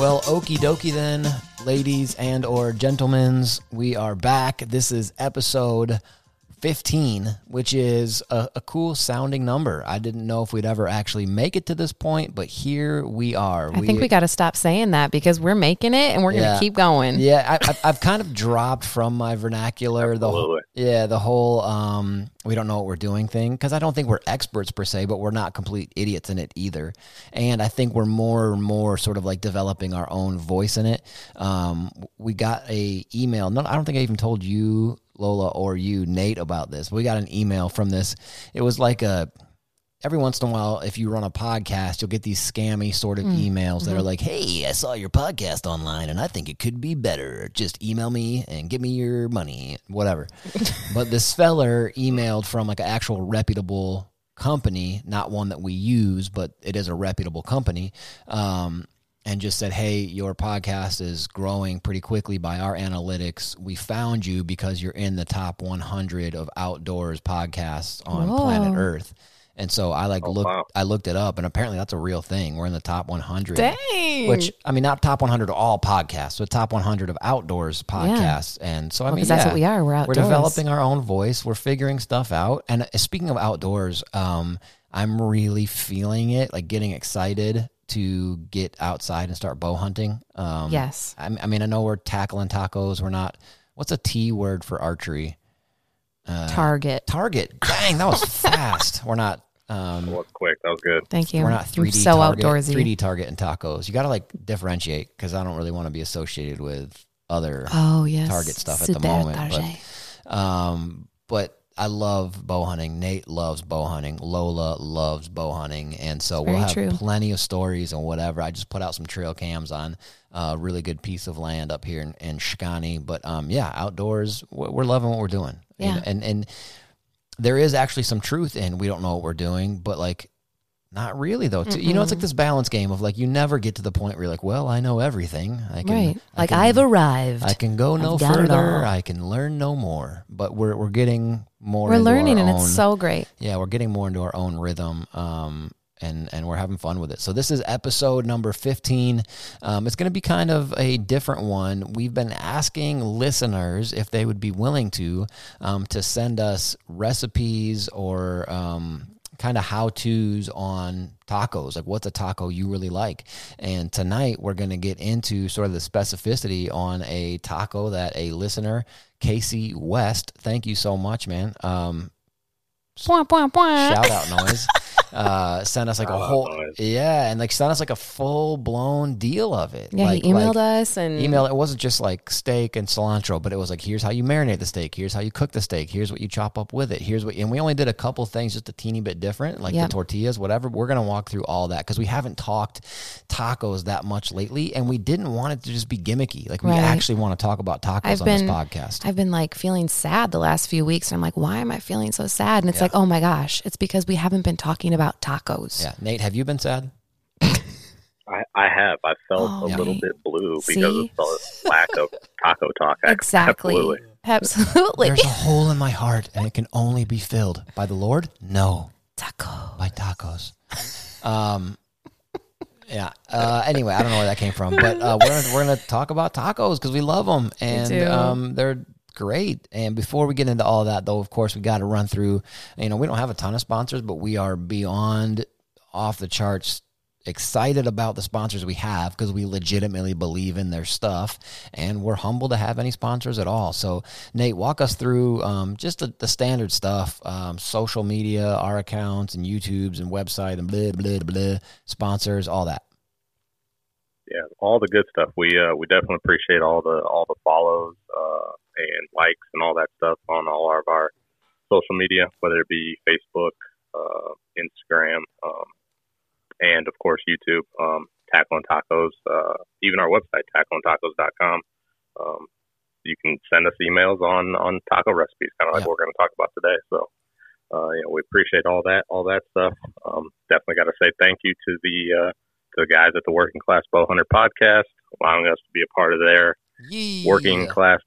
Well, okie dokie then, ladies and or gentlemen's, we are back. This is episode 15, which is a, a cool sounding number. I didn't know if we'd ever actually make it to this point, but here we are. I think we got to stop saying that because we're making it and we're going to keep going. Yeah, I, I, I've kind of dropped from my vernacular. The whole, yeah, the whole um, we don't know what we're doing thing because I don't think we're experts per se, but we're not complete idiots in it either. And I think we're more and more sort of like developing our own voice in it. Um, we got a email. No, I don't think I even told you, Lola, or you, Nate, about this. We got an email from this. It was like a every once in a while, if you run a podcast, you'll get these scammy sort of emails that are like, "Hey, I saw your podcast online, and I think it could be better. Just email me and give me your money, whatever." but this feller emailed from like an actual reputable company, not one that we use, but it is a reputable company. Um, and just said, "Hey, your podcast is growing pretty quickly by our analytics. We found you because you're in the top 100 of outdoors podcasts on planet Earth." And so I like Oh, looked wow. I looked it up and apparently that's a real thing. We're in the top 100. Dang. Which I mean not top 100 of all podcasts, but top 100 of outdoors podcasts. And so I Well, mean 'cause that's yeah, what we are. We're We're developing our own voice. We're figuring stuff out. And uh, speaking of outdoors, um I'm really feeling it, like getting excited to get outside and start bow hunting. Um Yes. I, I mean I know we're tackling tacos. We're not What's a T word for archery? Target. Target. Dang, that was fast. We're not um That was quick. That was good. Thank you. we're not 3D so target, outdoorsy. 3D target and tacos. You got to like differentiate because I don't really want to be associated with other Oh, yes. target stuff at the moment. target. But, um, but I love bow hunting. Nate loves bow hunting. Lola loves bow hunting, and so we'll have true. plenty of stories and whatever. I just put out some trail cams on a really good piece of land up here in, in Shikani. But um, yeah, outdoors, we're, loving what we're doing. You Yeah. know, and and there is actually some truth in we don't know what we're doing, but like not really though. too. You know, it's like this balance game of like you never get to the point where you're like, well, I know everything. I can, Right. I Like can- I've arrived. I can go no I've got it further. I can learn no more. But we're we're getting more. We're learning and own- it's so great. yeah, we're getting more into our own rhythm. Um, and and we're having fun with it. So this is episode number fifteen. Um, it's going to be kind of a different one. We've been asking listeners if they would be willing to um, to send us recipes or um, kind of how tos on tacos. Like, what's a taco you really like? And tonight we're going to get into sort of the specificity on a taco that a listener, Casey West, thank you so much, man. Um, Shout out noise. Uh, sent us like a whole, noise. yeah, and like sent us like a full blown deal of it. Yeah, like, he emailed like, us and email it wasn't just like steak and cilantro but it was like here's how you marinate the steak here's how you cook the steak here's what you chop up with it here's what and we only did a couple things just a teeny bit different like Yep. the tortillas whatever we're gonna walk through all that because we haven't talked tacos that much lately and we didn't want it to just be gimmicky like we Right. actually want to talk about tacos I've on been- this podcast I've been like feeling sad the last few weeks. And I'm like, why am I feeling so sad? And it's Yeah. like, oh my gosh, it's because we haven't been talking about tacos. yeah nate have you been sad I, I have. I felt Oh, a little right. bit blue See? because of the lack of taco talk. Exactly. Absolutely. Absolutely. there's a hole in my heart and it can only be filled by the lord no Taco. by tacos. Um, yeah. Uh, anyway, I don't know where that came from, but uh, we're gonna, we're gonna talk about tacos because we love them and do. um, they're great. And before we get into all that, though, of course, we got to run through. You know, we don't have a ton of sponsors, but we are beyond off the charts excited about the sponsors we have because we legitimately believe in their stuff and we're humble to have any sponsors at all so nate walk us through um, just the, the standard stuff um, social media our accounts and youtubes and website and blah blah blah sponsors all that yeah, all the good stuff. We uh, we definitely appreciate all the all the follows uh, and likes and all that stuff on all of our social media, whether it be Facebook, uh, Instagram, um, and of course YouTube. Um, Tackle and Tacos, uh, even our website tackleandtacos.com. Um, you can send us emails on on taco recipes, kind of like Yeah. we're going to talk about today. So. Uh, you know, we appreciate all that, all that stuff. Um, definitely got to say thank you to the uh, the guys at the Working Class Bow Hunter podcast, allowing us to be a part of their Working Class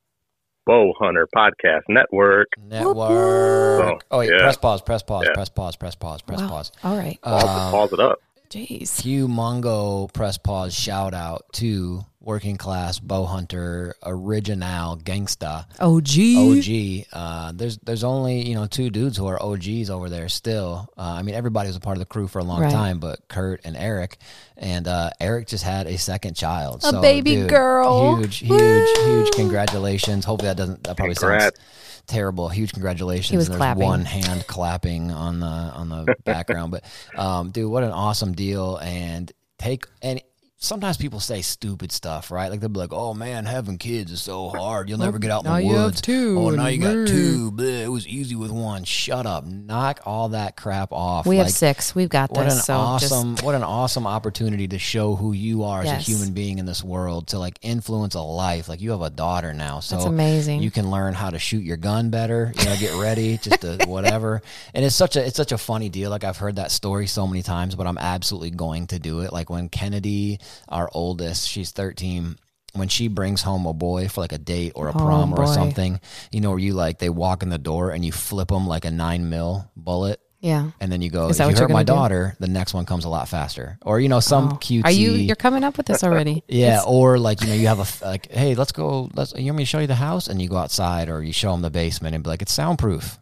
Bow Hunter podcast network. network So, oh wait yeah. press pause press pause Yeah. press pause press pause press Wow. pause All right. Pause, Um, pause it up. Jeez. Hugh Mungo press pause shout out to working class bow hunter original gangsta OG. OG. Uh, there's there's only you know two dudes who are OGs over there still. Uh, I mean everybody was a part of the crew for a long Right. time, but Kurt and Eric, and uh, Eric just had a second child, A So, baby dude, girl. Huge, huge, Woo! huge congratulations. Hopefully that doesn't that probably sounds Congrats. Terrible. Huge congratulations. He was And There's clapping. one hand clapping on the on the background, but um, dude, what an awesome deal! And take and sometimes people say stupid stuff, right? Like they'll be like, "Oh man, having kids is so hard. You'll never get out in now the you have woods." two Oh, now you got two. Bleh, it was easy with one. Shut up. Knock all that crap off. We have six. We've got what this. an so awesome what an awesome opportunity to show who you are Yes. as a human being in this world to like influence a life like you have a daughter now so That's amazing. you can learn how to shoot your gun better you know get ready just to whatever and it's such a it's such a funny deal like i've heard that story so many times but i'm absolutely going to do it like when kennedy our oldest she's 13 when she brings home a boy for like a date or a Oh, prom or something you know where you like they walk in the door and you flip them like a nine mil bullet yeah. and then you go, if you hurt my gonna do? daughter, the next one comes a lot faster. Or, you know, some Oh. cutesy. Are you? You're coming up with this already. yeah, It's- or like, you know, you have a, like, hey, let's go, let's, you want me to show you the house? And you go outside or you show them the basement and be like, it's soundproof.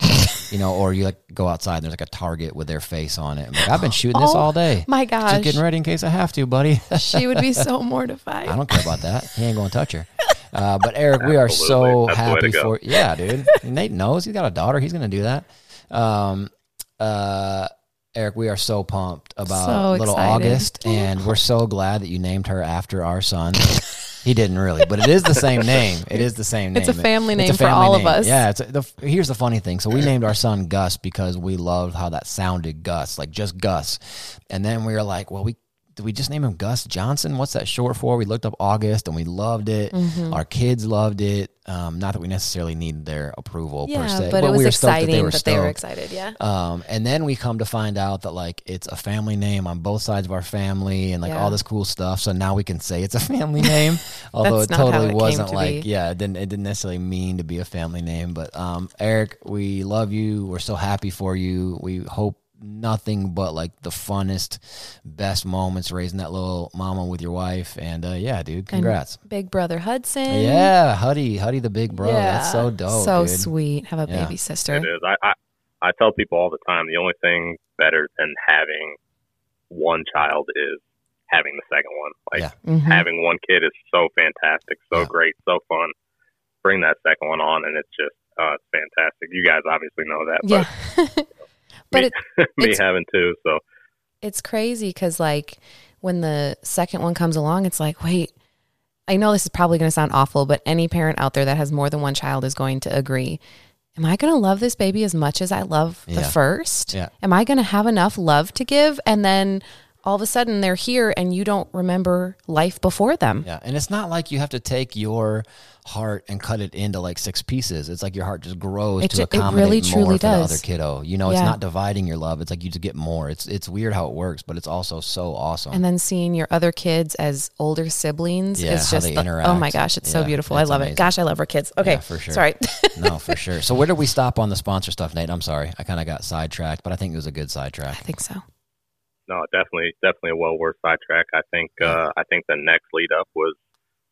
you know, or you like go outside and there's like a target with their face on it. I'm like, I've been shooting this Oh, all day. My God Just gosh. getting ready in case I have to, buddy. she would be so mortified. I don't care about that. He ain't going to touch her. Uh, but Eric, we are so That's happy for yeah, dude. Nate knows he's got a daughter. He's going to do that. Um, uh, Eric, we are so pumped about So little excited. August, and we're so glad that you named her after our son. He didn't really, but it is the same name. It is the same name. It's a family It's name for family all of us. Yeah. It's a, the, here's the funny thing. So we named our son Gus because we loved how that sounded, Gus, like just Gus. And then we were like, well, we did we just name him Gus Johnson? What's that short for? We looked up August and we loved it. Mm-hmm. Our kids loved it. Um, not that we necessarily needed their approval per yeah, se, but, it was we were exciting that they were that they were excited. Yeah. Um, and then we come to find out that like it's a family name on both sides of our family and like Yeah. all this cool stuff. So now we can say it's a family name, although it That's not how totally it wasn't to like be. yeah, it didn't it didn't necessarily mean to be a family name. But um, Eric, we love you. We're so happy for you. We hope nothing but like the funnest, best moments raising that little mama with your wife. And uh, yeah, dude, congrats. Big brother Hudson. yeah, Huddy, Huddy, the big bro. That's so dope. So dude. sweet. Have a Yeah. baby sister. It is. I, I I tell people all the time the only thing better than having one child is having the second one. Like Yeah. Mhm. having one kid is so fantastic, so Yeah. great, so fun. Bring that second one on, and it's just uh, it's fantastic. You guys obviously know that, Yeah. but it, but me It's- having two, so. It's crazy because like when the second one comes along it's like wait i know this is probably going to sound awful but any parent out there that has more than one child is going to agree. Am i going to love this baby as much as i love the first? Yeah. am i going to have enough love to give? And then all of a sudden they're here and you don't remember life before them Yeah, and it's not like you have to take your heart and cut it into like six pieces. It's like your heart just grows It to ju- it accommodate really more truly for the does. other kiddo. You know, it's not dividing your love. It's like you just get more. It's it's weird how it works, but it's also so awesome. and then seeing your other kids as older siblings Yeah, is how just they the- oh my gosh it's so beautiful it's i love amazing. it gosh i love our kids okay Yeah, for sure. sorry no, for sure. So where did we stop on the sponsor stuff, Nate? I'm sorry, I kind of got sidetracked, but I think it was a good sidetrack. i think so no, definitely, definitely a well worth sidetrack. I think, uh, I think the next lead up was,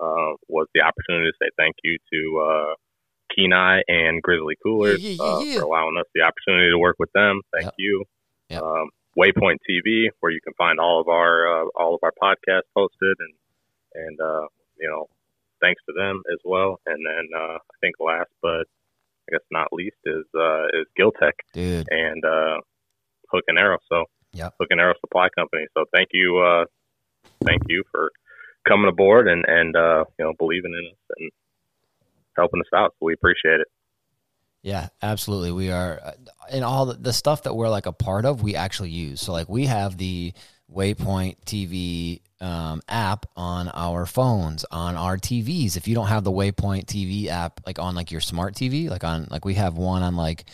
uh, was the opportunity to say thank you to, uh, Kenai and Grizzly Coolers, Yeah, yeah, uh, yeah, for allowing us the opportunity to work with them. Thank Yep. you. Yep. Um, Waypoint TV, where you can find all of our, uh, all of our podcasts posted and, and, uh, you know, thanks to them as well. And then, uh, I think last, but I guess not least is, uh, is Giltech Dude, and, uh, Hook and Arrow. So, Yep. Hook and Arrow Supply Company. So thank you, uh, thank you for coming aboard and and uh, you know believing in us and helping us out. So we appreciate it. Yeah, absolutely. We are, uh, and all the, the stuff that we're like a part of, we actually use. So, like, we have the Waypoint TV um, app on our phones, on our TVs. If you don't have the Waypoint TV app, like on like your smart TV, like on like we have one on like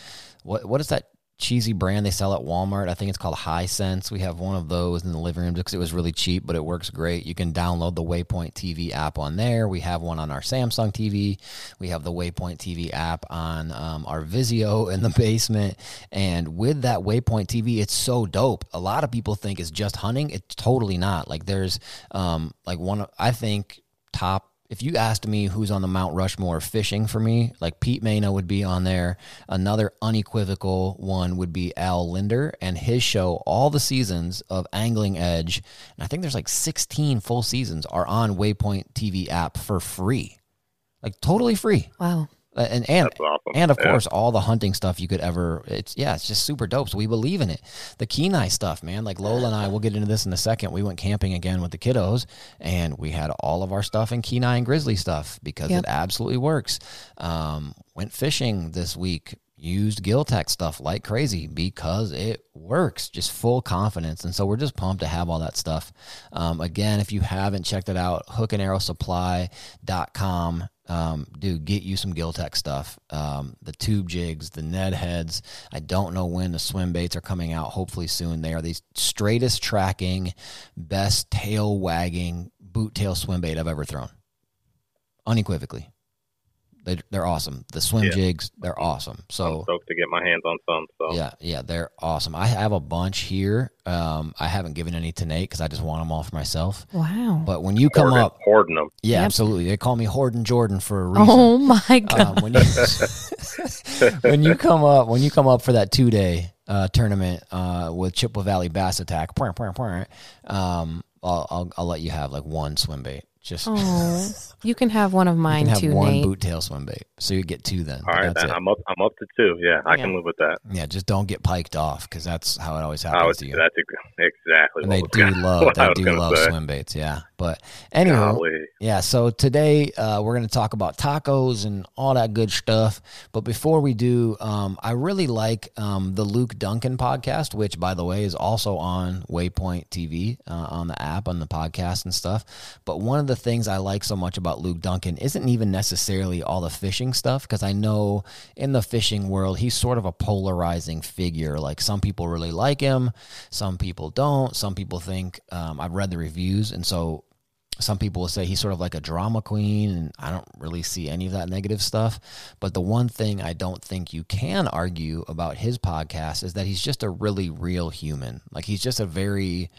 what what is that cheesy brand they sell at Walmart? I think it's called Hisense. We have one of those in the living room because it was really cheap, but it works great. You can download the Waypoint TV app on there. We have one on our Samsung TV. We have the Waypoint TV app on um, our Vizio in the basement. And with that Waypoint TV, it's so dope. A lot of people think it's just hunting. It's totally not. Like there's um, like one, I think top if you asked me who's on the Mount Rushmore fishing for me, like Pete Maina would be on there. Another unequivocal one would be Al Lindner and his show, all the seasons of Angling Edge. And I think there's like 16 full seasons are on Waypoint TV app for free. Like totally free. wow And and awesome. and of Yeah. course all the hunting stuff you could ever it's yeah it's just super dope so we believe in it the kenai stuff man like lola and i we'll get into this in a second we went camping again with the kiddos and we had all of our stuff in kenai and grizzly stuff because Yep. it absolutely works um, went fishing this week used Giltech stuff like crazy because it works just full confidence and so we're just pumped to have all that stuff um, again if you haven't checked it out hookandarrowsupply.com um, dude, get you some Giltech stuff. Um, the tube jigs, the Ned heads. I don't know when the swim baits are coming out. Hopefully soon. They are the straightest tracking, best tail wagging boot tail swim bait I've ever thrown. Unequivocally, they, they're awesome. The swim Yeah. jigs, they're awesome. I'm So stoked to get my hands on some. So yeah, yeah, they're awesome. I have a bunch here. Um, I haven't given any to Nate because I just want them all for myself. wow But when you come hoarding, up, hoarding them. yeah, Yep. absolutely. They call me Horden Jordan for a reason. oh my god um, when you when you come up when you come up for that two day uh, tournament uh, with Chippewa Valley Bass Attack, um, I'll, I'll I'll let you have like one swim bait. Just Oh, you can have one of you mine can have too, one Nate. boot tail swim bait, so you get two then. All right, that's then it. I'm up. I'm up to two. Yeah, I can live with that. Yeah, just don't get piked off because that's how it always happens was, to you. that's ex- exactly. And what they was do gonna- love I they do love say. swim baits, yeah. But anyway, Golly. Yeah, so today uh, we're going to talk about tacos and all that good stuff. But before we do, um, I really like um, the Luke Duncan podcast, which, by the way, is also on Waypoint TV uh, on the app, on the podcast and stuff. But one of the things I like so much about Luke Duncan isn't even necessarily all the fishing stuff, because I know in the fishing world, he's sort of a polarizing figure. Like some people really like him, some people don't. Some people think, um, I've read the reviews, and so some people will say he's sort of like a drama queen and i don't really see any of that negative stuff but the one thing i don't think you can argue about his podcast is that he's just a really real human like he's just a very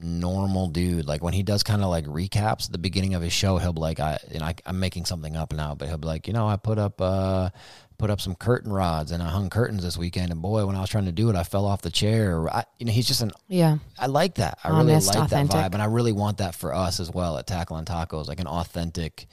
normal dude like when he does kind of like recaps at the beginning of his show he'll be like i and I, i'm making something up now but he'll be like you know i put up uh put up some curtain rods and I hung curtains this weekend. And boy, when I was trying to do it, I fell off the chair. I, you know, he's just an. Yeah. I like that. I Honest, really like authentic. that vibe, and I really want that for us as well at Tackle and Tacos, like an authentic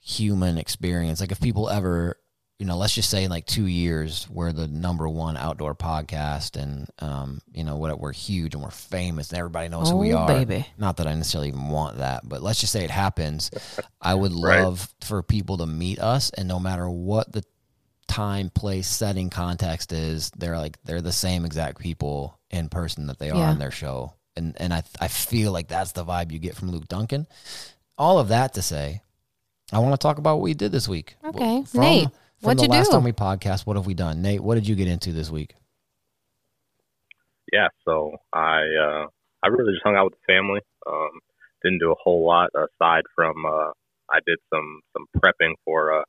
human experience. Like if people ever, you know, let's just say in like two years, we're the number one outdoor podcast, and um, you know, what we're huge and we're famous, and everybody knows who we Oh, are. baby. Not that I necessarily even want that, but let's just say it happens. I would Right. love for people to meet us, and no matter what the time, place, setting, context is, they're like they're the same exact people in person that they are Yeah. on their show. And and I I feel like that's the vibe you get from Luke Duncan. All of that to say, I want to talk about what we did this week. Okay. From, Nate, from what'd the you last do? time we podcast, what have we done? Nate, what did you get into this week? yeah, so I uh, I really just hung out with the family. Um, didn't do a whole lot aside from uh, I did some some prepping for a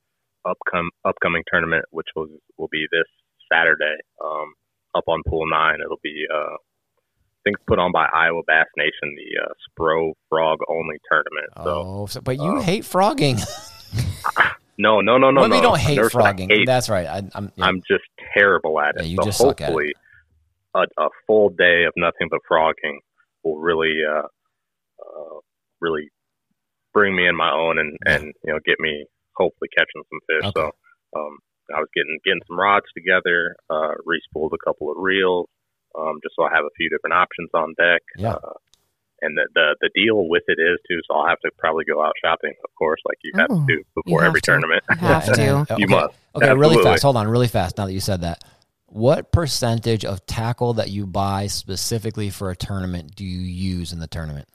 upcom- upcoming tournament, which will will be this Saturday um, up on Pool Nine. It'll be uh, I think put on by Iowa Bass Nation, the uh, Spro Frog only tournament. So oh, so, but you um, hate frogging. no, no, no, no, well, no. you don't hate frogging. hate That's right. I, I'm. yeah. I'm just terrible at it. Yeah, you so just suck at it. hopefully, a, a full day of nothing but frogging will really, uh, uh, really bring me in my own and Yeah. and you know get me hopefully catching some fish. Okay. So um, I was getting getting some rods together, uh, re-spooled a couple of reels, um, just so I have a few different options on deck. Yeah. Uh, and the, the the deal with it is too, so I'll have to probably go out shopping, of course, like you have Oh, to do before every to. tournament. You have to. You okay. must. Okay, really fast. Hold on, really fast. Now that you said that, what percentage of tackle that you buy specifically for a tournament do you use in the tournament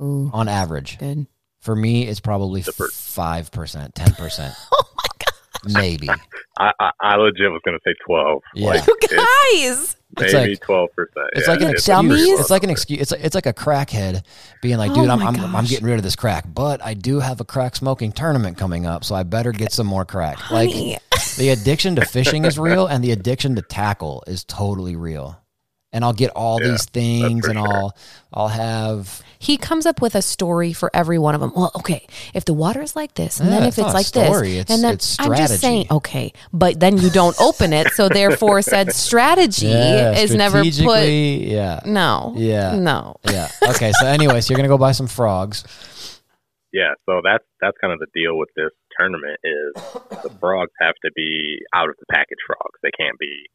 Ooh, on average? good. For me, it's probably five percent, ten percent, Oh my god, maybe. I, I, I legit was going to say 12. Yeah. Like, you it's guys! It's maybe like- 12%. It's yeah, like an it's excuse. It's like an excuse. It's like, it's like a crackhead being like, Oh dude, I'm, I'm I'm getting rid of this crack, but I do have a crack smoking tournament coming up, so I better get some more crack. Honey. Like the addiction to fishing is real, and the addiction to tackle is totally real. And I'll get all Yeah, these things, and sure. I'll I'll have He comes up with a story for every one of them. Well, okay, if the water is like this, and Yeah, then if it's not a like story, this, it's- and then it's I'm just saying, okay, but then you don't open it, so therefore said strategy Yeah, is never put. Yeah, No, Yeah. no. yeah. Okay, so anyways, so you're gonna go buy some frogs. Yeah, so that's that's kind of the deal with this tournament is the frogs have to be out of the package frogs. They can't be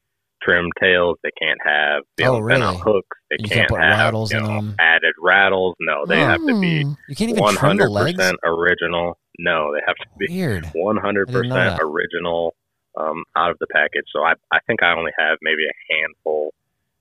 trim tails. They can't have you Oh, know, out really? hooks. They You can't can't, put have rattles you in know, them? added rattles. No, they Oh. have to be. You can't even one trim the hundred legs. percent original. No, they have to be Weird. one hundred I didn't know percent original um, out of the package. So I I think I only have maybe a handful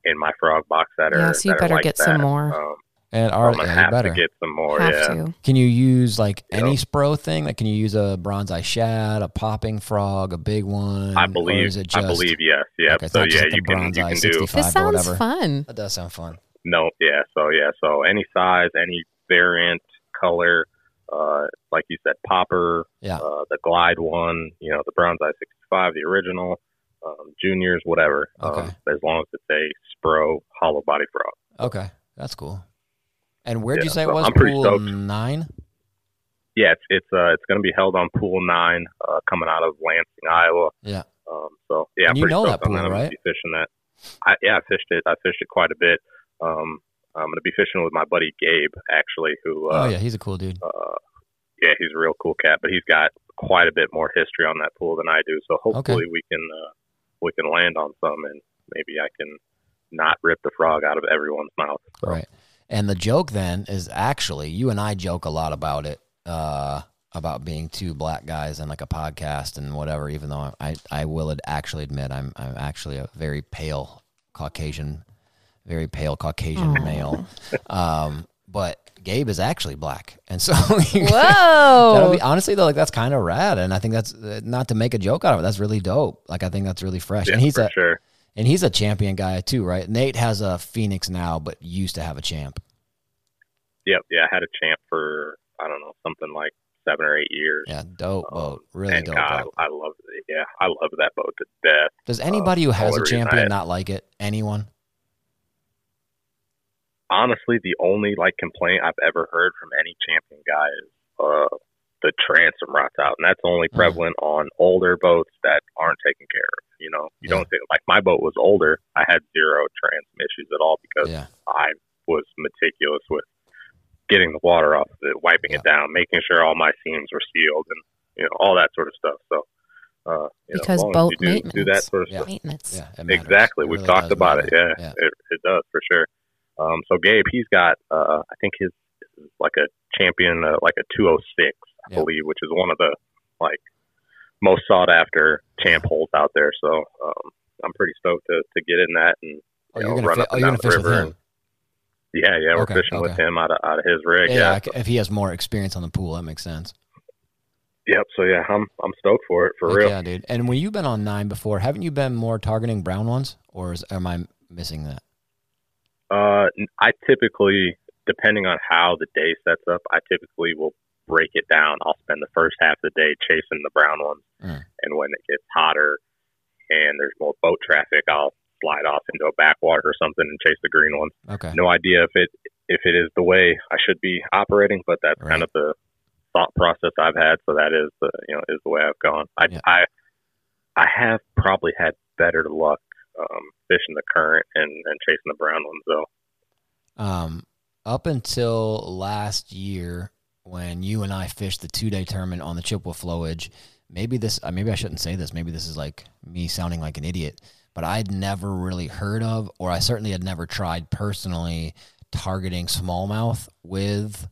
in my frog box that are Yeah, so you better like get some more. Um, And so are I'm gonna yeah, have better. to get some more. Have yeah. to. Can you use like Yep. any spro thing? Like, can you use a bronze eye shad, a popping frog, a big one? I or believe. is it just, I believe yes. Yeah. Okay, it's so yeah, like you can you can do 65 This sounds fun. That does sound fun. no. Yeah. So yeah. So any size, any variant, color, uh, like you said, popper, Yeah. uh, the glide one, you know, the bronze eye sixty five, the original, um, juniors, whatever. Okay. Um, as long as it's a spro hollow body frog. Okay, that's cool. And where'd you Yeah, say it was? I'm pretty Pool stoked. nine. Yeah, it's it's uh it's going to be held on pool nine, uh, coming out of Lansing, Iowa. Yeah. Um, so yeah, And I'm you pretty know stoked that on pool, that. Right? be fishing that. I, yeah, I fished it. I fished it quite a bit. Um, I'm going to be fishing with my buddy Gabe, actually, who oh uh, yeah, he's a cool dude. uh, yeah, he's a real cool cat, but he's got quite a bit more history on that pool than I do. So hopefully we can uh, we can land on some, and maybe I can not rip the frog out of everyone's mouth. So, Right. And the joke then is actually you and I joke a lot about it, uh, about being two black guys and like a podcast and whatever. Even though I, I will ad- actually admit I'm I'm actually a very pale Caucasian, very pale Caucasian male. Um, but Gabe is actually black, and so you- That'll Whoa. be honestly though, like that's kind of rad, and I think that's uh, not to make a joke out of it. That's really dope. Like I think that's really fresh, Yeah, and he's for a sure. And he's a champion guy too, right? Nate has a Phoenix now, but used to have a champ. Yep, yeah, I had a champ for I don't know something like seven or eight years. Yeah, dope Um, boat, really dope God, boat. I love it. Yeah, I love that boat to death. Does anybody who has a only reason I champion not like it? Anyone? Honestly, the only like complaint I've ever heard from any champion guy is uh, the transom rots out, and that's only Mm. prevalent on older boats that aren't taken care of. You know, you Yeah. don't think like my boat was older. I had zero transom issues at all because Yeah. I was meticulous with getting the water off of it, wiping it down, making sure all my seams were sealed, and you know all that sort of stuff. So, uh, you know, Because long boat you do, maintenance. do that sort of Yeah. stuff. Maintenance. Yeah. Exactly. It We've really talked does about it. matter. Yeah, It, it does for sure. Um, so Gabe, he's got, uh, I think his like a champion, uh, like a 206, I Yeah. believe, which is one of the like most sought after champ holes out there. So um, I'm pretty stoked to, to get in that and Oh, you know, run fi- up oh, and down the river. him. And, yeah, yeah, we're Okay, fishing with him out of out of his rig. Yeah, Yeah. if- if he has more experience on the pool, that makes sense. Yep. So yeah, I'm I'm stoked for it for Heck real. Yeah, dude. And when you've been on nine before, haven't you been more targeting brown ones, or is, am I missing that? Uh, I typically, depending on how the day sets up, I typically will break it down. I'll spend the first half of the day chasing the brown ones, Mm. and when it gets hotter and there's more boat traffic, I'll slide off into a backwater or something and chase the green ones. Okay. No idea if it if it is the way I should be operating, but that's kind of the thought process I've had. So that is the you know is the way I've gone. I Yeah. I I have probably had better luck um, fishing the current and and chasing the brown ones though. Um, up until last year, when you and I fished the two day tournament on the Chippewa flowage, maybe this, uh, maybe I shouldn't say this. Maybe this is like me sounding like an idiot, but I'd never really heard of, or I certainly had never tried personally targeting smallmouth with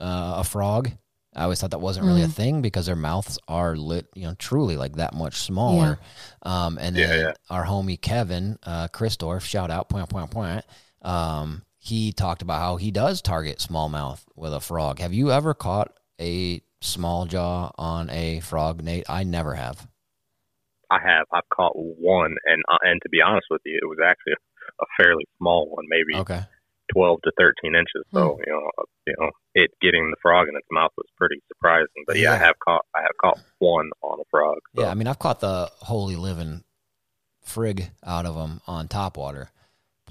uh, a frog. I always thought that wasn't really a Mm. thing because their mouths are lit, you know, truly like that much smaller. Um, and Yeah, yeah. our homie Kevin uh, Christorf, shout out, point, point, point. Um, he talked about how he does target smallmouth with a frog. Have you ever caught a small jaw on a frog, Nate? I never have. I have. I've caught one, and uh, and to be honest with you, it was actually a, a fairly small one, maybe Okay. twelve to thirteen inches. So you know, uh, you know, it getting the frog in its mouth was pretty surprising. But yeah, I have caught. I have caught one on a frog. So. Yeah, I mean, I've caught the holy living frig out of them on topwater,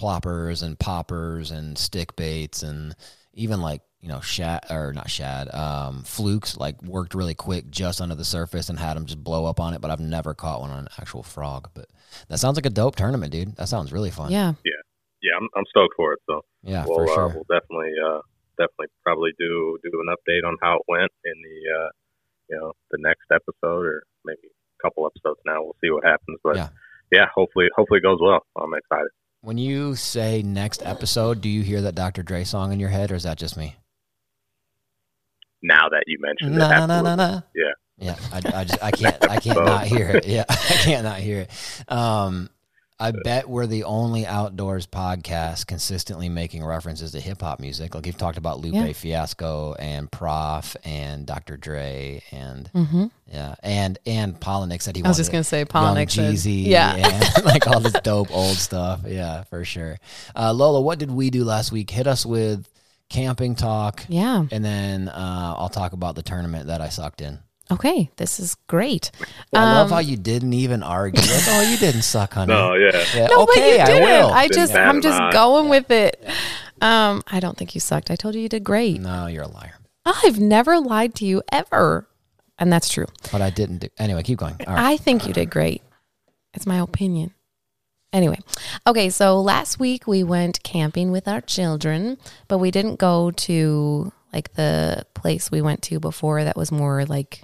ploppers and poppers and stick baits and even like you know shad or not shad, um, flukes like worked really quick just under the surface and had them just blow up on it. But I've never caught one on an actual frog. But that sounds like a dope tournament, dude. That sounds really fun. Yeah. yeah, yeah I'm, I'm stoked for it. So yeah, we'll for uh, we'll definitely uh, definitely probably do do an update on how it went in the uh, you know the next episode or maybe a couple episodes now. We'll see what happens. But Yeah. yeah, hopefully hopefully it goes well. I'm excited. When you say next episode, do you hear that Dr. Dre song in your head, or is that just me? Now that you mentioned Na it, na na na na. Yeah. Yeah, I, I just I can't I can't not hear it. Yeah, I can't not hear it. Um, I bet we're the only outdoors podcast consistently making references to hip hop music. Like you've talked about Lupe Yeah. Fiasco and Prof and Dr. Dre and Mm-hmm. yeah, and and Polinick said he I was just gonna say Polnick Jeezy, Yeah. and like all this dope old stuff. Yeah, for sure. Uh, Lola, what did we do last week? Hit us with camping talk, Yeah. and then uh, I'll talk about the tournament that I sucked in. Okay. This is great. I love Um, how you didn't even argue. Like, oh, you didn't suck, honey. No, yeah. Yeah, No, but you I didn't. will. I just, yeah. I'm just eye. going with it. Um, I don't think you sucked. I told you you did great. no, you're a liar. I've never lied to you ever, and that's true. But I didn't do. Anyway, keep going. All right. I think you did great. It's my opinion. Anyway, okay, so last week we went camping with our children, but we didn't go to like the place we went to before that was more like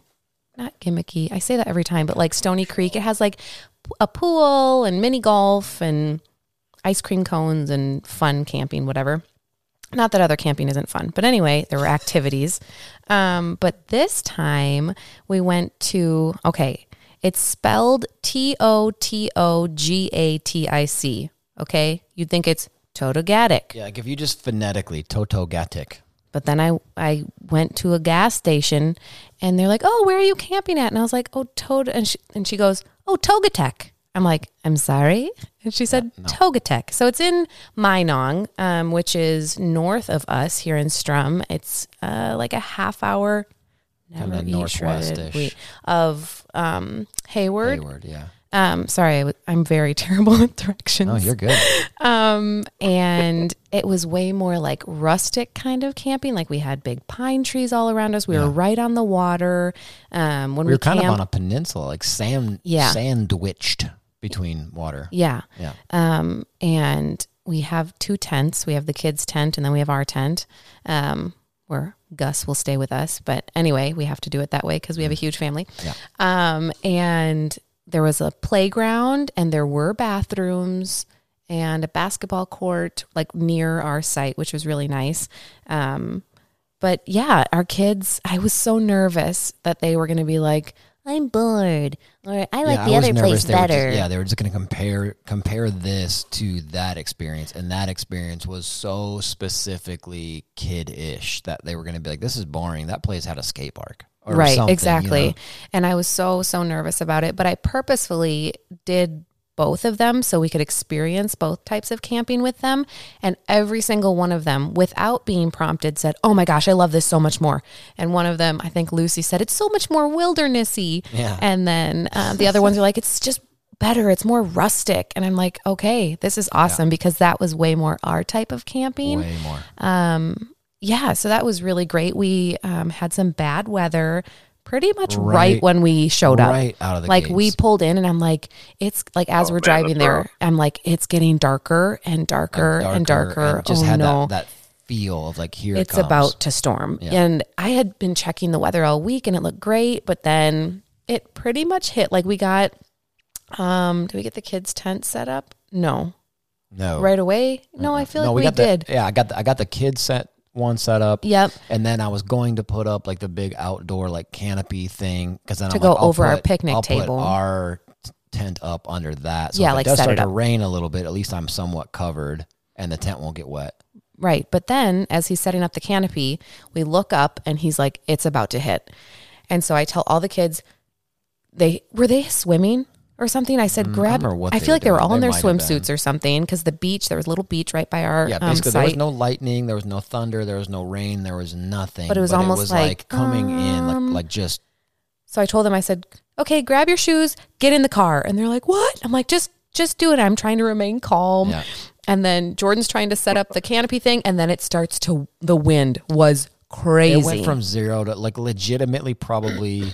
not gimmicky. I say that every time, but like Stony Creek, it has like a pool and mini golf and ice cream cones and fun camping, whatever. Not that other camping isn't fun, but anyway, there were activities. Um, but this time we went to, okay, it's spelled T O T O G A T I C. Okay. You'd think it's Totogatic. yeah, like if you just phonetically Totogatic. But then I, I went to a gas station and they're like, oh, where are you camping at? And I was like, oh, Toga. And she, and she goes, oh, Togatech. I'm like, I'm sorry. And she said, Togatech. So it's in Minong, um, which is north of us here in Strum. It's uh, like a half hour, never Kinda eat shredded northwest-ish. wheat, of um, Hayward. Hayward, yeah. Um, sorry, I w- I'm very terrible with directions. Oh, you're good. Um, and it was way more like rustic kind of camping. Like we had big pine trees all around us. We were right on the water. Um, when We we, were kind of camped- on a peninsula, like sand, Yeah. sandwiched between water. yeah. Yeah. Um, and we have two tents. We have the kids' tent, and then we have our tent, um, where Gus will stay with us. But anyway, we have to do it that way because we have a huge family. Yeah. Um, and there was a playground, and there were bathrooms and a basketball court like near our site, which was really nice. Um, but yeah, our kids, I was so nervous that they were going to be like, I'm bored, or I like Yeah, the I other place were just- better. yeah, they were just going to compare compare this to that experience, and that experience was so specifically kid-ish that they were going to be like, "This is boring." That place had a skate park, right something, you exactly. know? and i was so so nervous about it but i purposefully did both of them so we could experience both types of camping with them. And every single one of them without being prompted said oh my gosh i love this so much more. And one of them i think lucy said it's so much more wildernessy. Yeah. and then uh, the other ones are like it's just better it's more rustic. And i'm like okay this is awesome because that was way more our type of camping. Way more. um, yeah, so that was really great. We um, had some bad weather pretty much right, Right- when we showed up. right out of the like we pulled in, and I'm like, it's like as Oh, we're man, driving there, rough. I'm like, it's getting darker and darker, and darker. and just oh had no. that, that feel of like here it it's comes. about to storm. Yeah. And I had been checking the weather all week and it looked great, but then it pretty much hit. Like we got, um, did we get the kids' tent set up? No. no Right away? No, I feel like we, got did. The, yeah, I got the, I got the kids set one set up. Yep. And then I was going to put up like the big outdoor like canopy thing because then To I'm go like, over our picnic I'll put table. our tent up under that. So Yeah, if like it does set start it to up. rain a little bit, at least I'm somewhat covered and the tent won't get wet. Right. But then as he's setting up the canopy, we look up and he's like, it's about to hit. And so I tell all the kids, they were they swimming or something? I said, Mm, I grab. what I feel like they were all in their might have been. swimsuits or something because the beach, there was a little beach right by our Yeah, um, basically there was no lightning, there was no thunder, there was no rain, there was nothing. But it was almost like, coming in um, like like just so I told them, I said, okay, grab your shoes, get in the car. And they're like, what? I'm like, just just do it. I'm trying to remain calm. Yeah. And then Jordan's trying to set up the canopy thing, and then it starts to the wind was crazy. it went from zero to like legitimately probably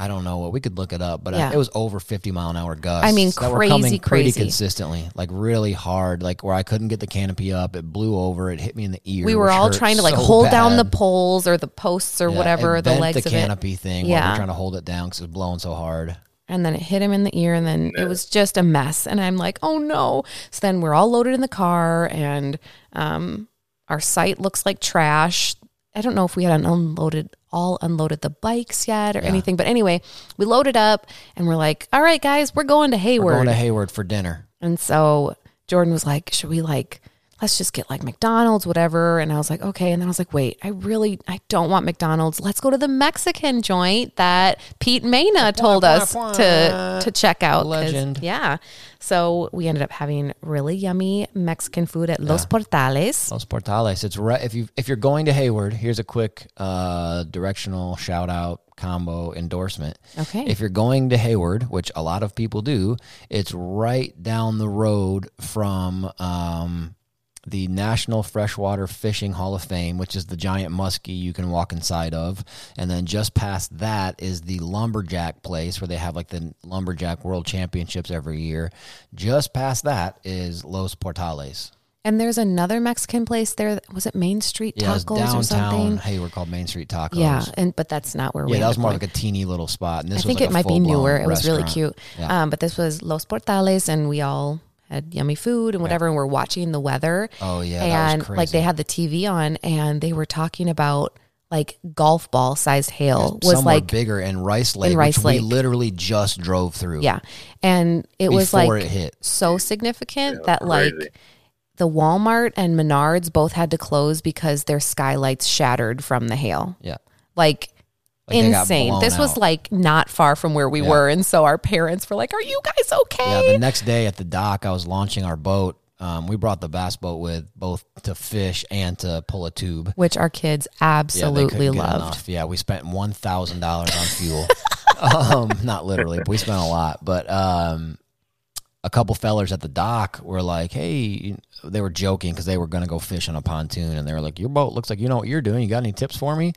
I don't know what we could look it up, but Yeah. it was over 50 mile an hour gusts. I mean, that were coming crazy, pretty crazy. consistently, like really hard, like where I couldn't get the canopy up. It blew over. It hit me in the ear. we were all trying to like so hold down the poles or the posts or Yeah, whatever it the bent legs the of it canopy thing. while we Yeah. were trying to hold it down because it's blowing so hard. and then it hit him in the ear and then it was just a mess and i'm like oh no so then we're all loaded in the car and um, our site looks like trash i don't know if we had an unloaded all unloaded the bikes yet or anything but anyway we loaded up and we're like all right guys we're going to Hayward. We're going to Hayward for dinner. and so jordan was like should we like let's just get like mcdonald's whatever and i was like okay and then i was like wait i really i don't want mcdonald's let's go to the mexican joint that pete Maina told us to to check out. Legend. yeah so we ended up having really yummy mexican food at los portales Los Portales. It's right if you if you're going to Hayward. Here's a quick uh, directional shout out combo endorsement. Okay. If you're going to Hayward, which a lot of people do, it's right down the road from um, the National Freshwater Fishing Hall of Fame, which is the giant muskie you can walk inside of, and then just past that is the lumberjack place where they have like the lumberjack world championships every year. Just past that is Los Portales. and there's another mexican place there was it main street Yeah, it's tacos or something? Hey, we're called Main Street Tacos. yeah and but that's not where we yeah, that was more like a teeny little spot. And this I think like it might be newer. It was really cute. Yeah. Um, but this was Los Portales, and we all had yummy food and whatever, and we're watching the weather. Oh, yeah, that and was like they had the TV on, and they were talking about like golf ball sized hail was Somewhere like bigger in Rice Lake, Rice which we literally just drove through. yeah, and it was like it hit. so significant Yeah, that like the Walmart and Menards both had to close because their skylights shattered from the hail. Yeah. Like. Like, insane. This was out. like not far from where we Yeah. were. And so our parents were like, Are you guys okay? Yeah, the next day at the dock, I was launching our boat. Um, we brought the bass boat with both to fish and to pull a tube. which our kids absolutely couldn't loved. enough. Yeah, we spent one thousand dollars on fuel. um, not literally, but we spent a lot. But um, a couple fellers at the dock were like, "Hey," they were joking because they were going to go fish on a pontoon, and they were like, "Your boat looks like you know what you're doing. You got any tips for me?"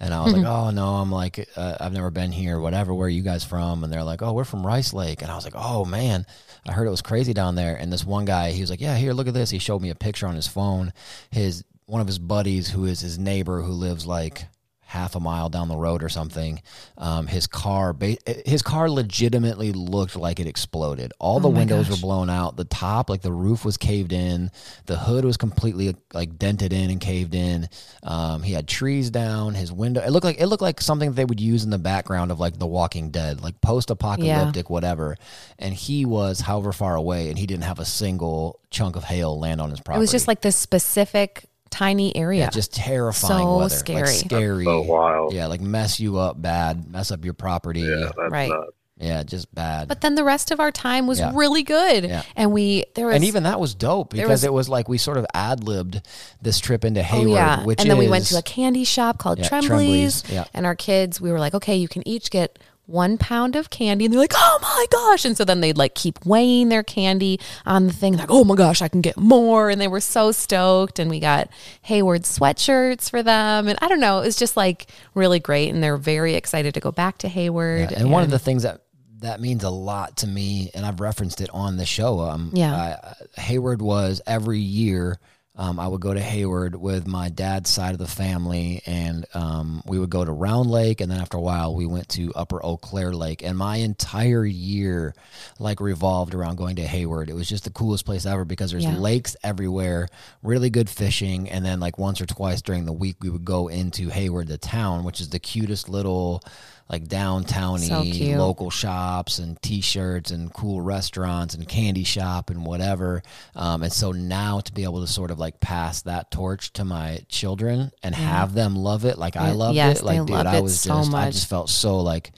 And I was like, "Oh no, I'm like, uh, I've never been here. Whatever. Where are you guys from?" And they're like, "Oh, we're from Rice Lake." And I was like, "Oh man." I heard it was crazy down there, and this one guy, he was like, "Yeah, here, look at this." He showed me a picture on his phone. His one of his buddies, who is his neighbor, who lives like half a mile down the road or something. Um, his car, ba- his car, legitimately looked like it exploded. All the Oh windows gosh. were blown out. The top, like the roof, was caved in. The hood was completely like dented in and caved in. Um, he had trees down. His window. It looked like it looked like something that they would use in the background of like The Walking Dead, like post-apocalyptic, whatever. And he was however far away, and he didn't have a single chunk of hail land on his property. It was just like this specific tiny area. Yeah, just terrifying So weather. scary. Like scary. So wild. Yeah, like mess you up bad, mess up your property. Yeah, Yeah, that's Right. nuts. just bad. but then the rest of our time was Yeah. really good. Yeah. And we there was and even that was dope because was- it was like we sort of ad libbed this trip into Oh Hayward, yeah, which and then we went to a candy shop called Yeah, Tremblay's, Tremblay's, yeah. and our kids, we were like, okay, you can each get one pound of candy, and they're like, oh my gosh, and so then they'd like keep weighing their candy on the thing, like, oh my gosh, I can get more, and they were so stoked, and we got Hayward sweatshirts for them, and I don't know, it was just like really great, and they're very excited to go back to Hayward, Yeah, and one of the things that that means a lot to me, and I've referenced it on the show. Um, Yeah. Hayward was every year. Um, I would go to Hayward with my dad's side of the family, and um, we would go to Round Lake, and then after a while, we went to Upper Eau Claire Lake. And my entire year, like, revolved around going to Hayward. It was just the coolest place ever because there's Yeah. lakes everywhere, really good fishing, and then like once or twice during the week, we would go into Hayward, the town, which is the cutest little like downtowny So local shops and t-shirts and cool restaurants and candy shop and whatever. Um, and so now to be able to sort of like pass that torch to my children and have them love it like i Yeah, loved yes, it like dude i was so just i just felt so like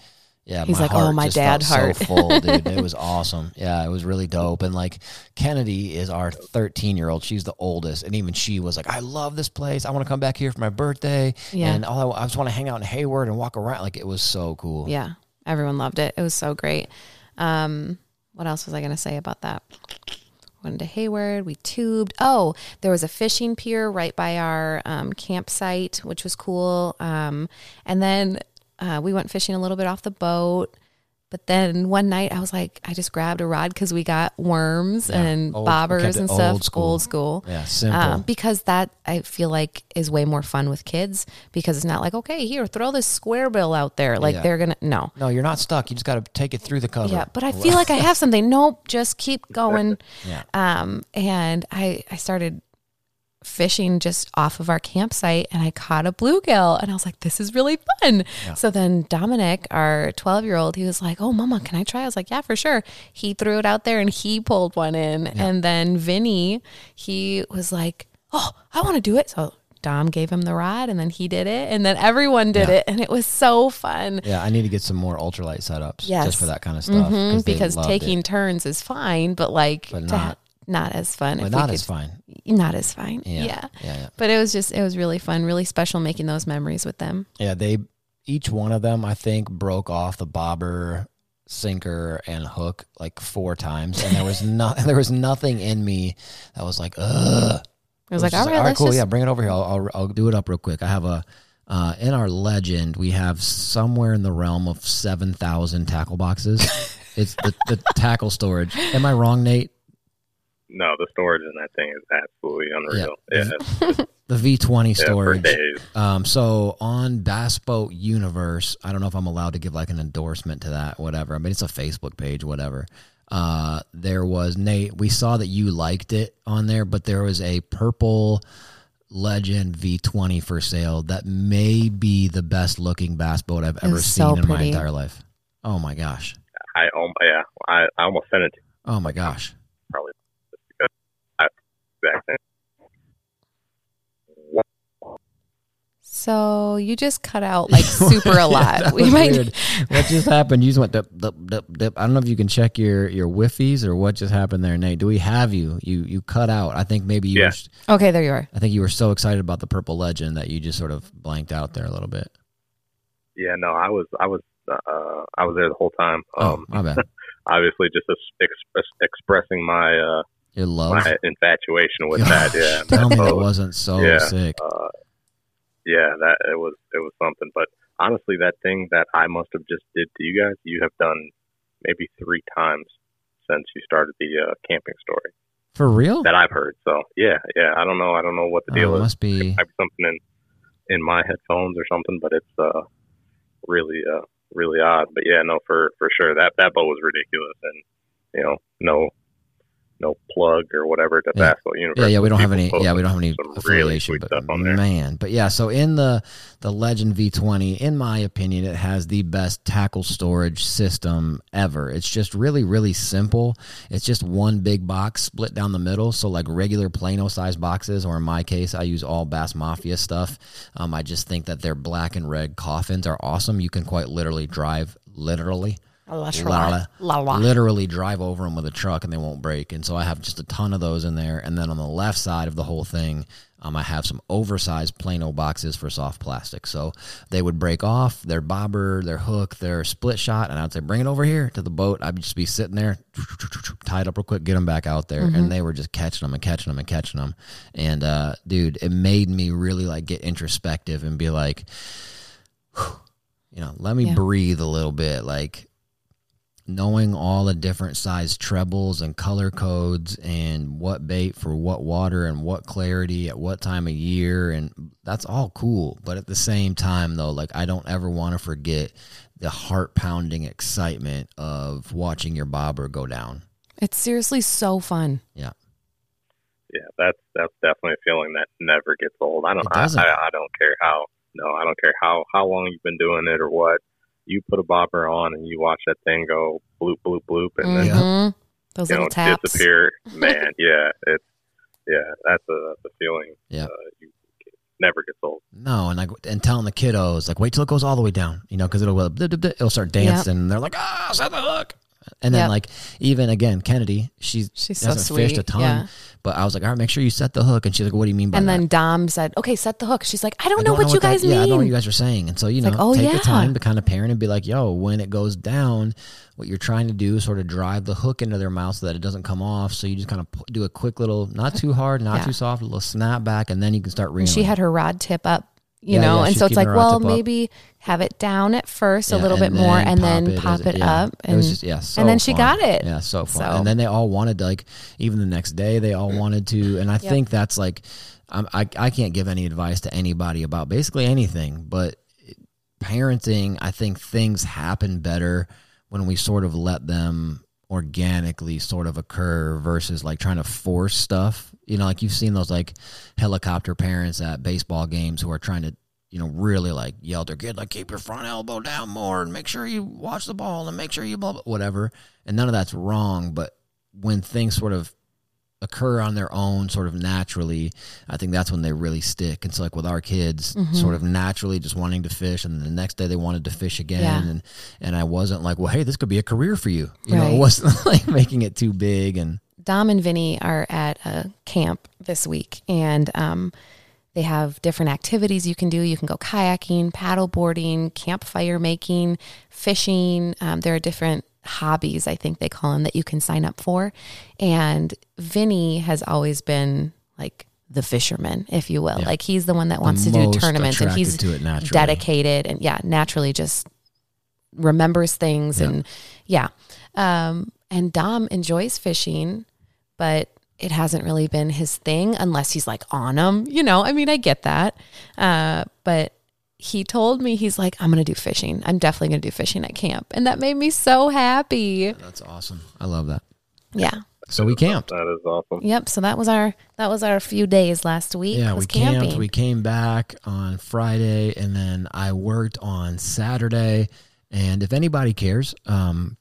yeah, He's my like, "Oh, my dad heart." So full, dude. It was awesome. Yeah, it was really dope. And like Kennedy is our 13 year old. She's the oldest, and even she was like, "I love this place. I want to come back here for my birthday." Yeah. And all I, I just want to hang out in Hayward and walk around. Like it was so cool. Yeah, everyone loved it. It was so great. Um, what else was I going to say about that? Went to Hayward. We tubed. Oh, there was a fishing pier right by our um, campsite, which was cool. Um, and then uh, we went fishing a little bit off the boat. But then one night I was like, I just grabbed a rod because we got worms Yeah, and old- bobbers and stuff. old school. Old school. Yeah, simple. Um, because that I feel like is way more fun with kids because it's not like okay here throw this square bill out there like Yeah. they're gonna no no, you're not stuck. You just got to take it through the cover. yeah but I feel like I have something nope just keep going Yeah. um and I I started fishing just off of our campsite and I caught a bluegill and I was like this is really fun so then Dominic our 12 year old he was like oh mama can I try I was like yeah for sure he threw it out there and he pulled one in and then Vinny he was like oh I want to do it so Dom gave him the rod and then he did it and then everyone did Yeah. it and it was so fun Yeah, I need to get some more ultralight setups Yes. just for that kind of stuff. Mhm, because taking it. turns is fine but like But to ha- not- not as fun but not could- as fine. Not as fine Yeah. yeah Yeah, yeah. but it was just it was really fun really special making those memories with them Yeah, they each one of them I think broke off the bobber, sinker, and hook like four times, and there was no there was nothing in me that was like ugh. it was like all right, let's cool, just yeah, bring it over here. I'll, I'll I'll do it up real quick. I have a. Uh, in our legend, we have somewhere in the realm of seven thousand tackle boxes. it's the, the tackle storage. Am I wrong, Nate? No, the storage in that thing is absolutely unreal. Yeah. Yeah, The V twenty yeah, for storage. days. Um, so on Bass Boat Universe, I don't know if I'm allowed to give like an endorsement to that, whatever. I mean, it's a Facebook page, whatever. Uh, there was Nate. We saw that you liked it on there, but there was a purple Legend V20 for sale that may be the best looking bass boat I've ever seen so in my entire life. Oh my gosh! I um, yeah, I, I almost sent it to you Oh my gosh! probably just because I exact same. So you just cut out like super a lot we might weird. What just happened? You just went dip, dip, dip, dip. I don't know if you can check your your Wi-Fi's or what just happened there, Nate. Do we have you? You you cut out. I think maybe you. Yeah. Were, okay there you are I think you were so excited about the purple legend that you just sort of blanked out there a little bit. Yeah, no, I was I was uh, I was there the whole time. Oh, Um, my bad. obviously, just ex- express, expressing my uh, Your love. my infatuation with that. Yeah, Tell me that that wasn't so Yeah. sick. uh, yeah, that it was it was something. But honestly, that thing that I must have just did to you guys, you have done maybe three times since you started the uh, camping story For real? that I've heard. So yeah, yeah, I don't know, I don't know what the deal Oh, is. must be. Might be something in in my headphones or something, but it's uh really uh really odd. But yeah, no, for for sure that that boat was ridiculous, and you know, no no plug or whatever to Yeah. Bass Boat Universe. Yeah, yeah, we don't have any. Yeah, we don't have any some really but on there. man, but yeah. So in the the Legend V20, in my opinion, it has the best tackle storage system ever. It's just really, really simple. It's just one big box split down the middle. So like regular Plano size boxes, or in my case, I use all Bass Mafia stuff. Um, I just think that their black and red coffins are awesome. You can quite literally drive literally. Literally drive over them with a truck and they won't break. And so I have just a ton of those in there. And then on the left side of the whole thing, um, I have some oversized Plano boxes for soft plastic. So they would break off their bobber, their hook, their split shot, and I'd say, bring it over here to the boat. I'd just be sitting there, tied up real quick, get them back out there. And they were just catching them and catching them and catching them. And uh, dude, it made me really like get introspective and be like, you know, let me Yeah. breathe a little bit. Like, knowing all the different size trebles and color codes and what bait for what water and what clarity at what time of year and that's all cool but at the same time though like i don't ever want to forget the heart pounding excitement of watching your bobber go down It's seriously so fun. yeah yeah, that's that's definitely a feeling that never gets old. I don't I. I, I don't care how no, I don't care how how long you've been doing it or what. You put a bobber on and you watch that thing go bloop bloop bloop and then Mhm. Those you little know taps. disappear. Man, yeah, it's yeah, that's a that's a feeling. Yeah. uh, you never gets old. no and like and telling the kiddos like wait till it goes all the way down you know because it'll it'll start dancing and they're like ah set the hook and then Yep. like even again kennedy she's She's so hasn't fished a sweet, ton yeah. but i was like all right make sure you set the hook and she's like what do you mean by And that then Dom said, "Okay, set the hook." She's like, "I don't, I know, what you that- guys Yeah, I mean." know what you guys are saying. And so, you know, It's like, oh, take yeah. the time to kind of parent and be like, yo, when it goes down, what you're trying to do is sort of drive the hook into their mouth so that it doesn't come off. So you just kind of do a quick little, not too hard, not Yeah. too soft, a little snap back, and then you can start reeling. and she had her rod tip up, you Yeah, know, yeah, and so it's like, well, up. maybe have it down at first a little bit more, and then pop it yeah. up, It and was just yeah, so and then she got it. Yeah, so fun. So- And then they all wanted to, like even the next day they all wanted to, and I think that's like I'm, I I can't give any advice to anybody about basically anything, but parenting, I think things happen better when we sort of let them organically sort of occur versus like trying to force stuff. You know, like you've seen those like helicopter parents at baseball games who are trying to, you know, really like yell their kid, like keep your front elbow down more and make sure you watch the ball and make sure you blah, blah, whatever. And none of that's wrong. But when things sort of occur on their own sort of naturally i think that's when they really stick and so like with our kids Mm-hmm. sort of naturally just wanting to fish and the next day they wanted to fish again Yeah. and and i wasn't like well hey this could be a career for you you know it wasn't like making it too big and Dom and Vinny are at a camp this week, and um, they have different activities you can do. You can go kayaking, paddle boarding, campfire making, fishing. Um, there are different hobbies, I think they call them, that you can sign up for. And Vinny has always been like the fisherman, if you will. Yeah. Like he's the one that wants to do tournaments, and he's to dedicated, and yeah, naturally just remembers things Yeah. and yeah um and dom enjoys fishing but it hasn't really been his thing unless he's like on them you know i mean i get that uh but he told me he's like i'm gonna do fishing. I'm definitely gonna do fishing at camp. And that made me so happy. That's awesome. I love that. Yeah. So we camped. That is awesome. yep so that was our that was our few days last week yeah was we camping. Camped we came back on friday and then i worked on saturday. And if anybody cares um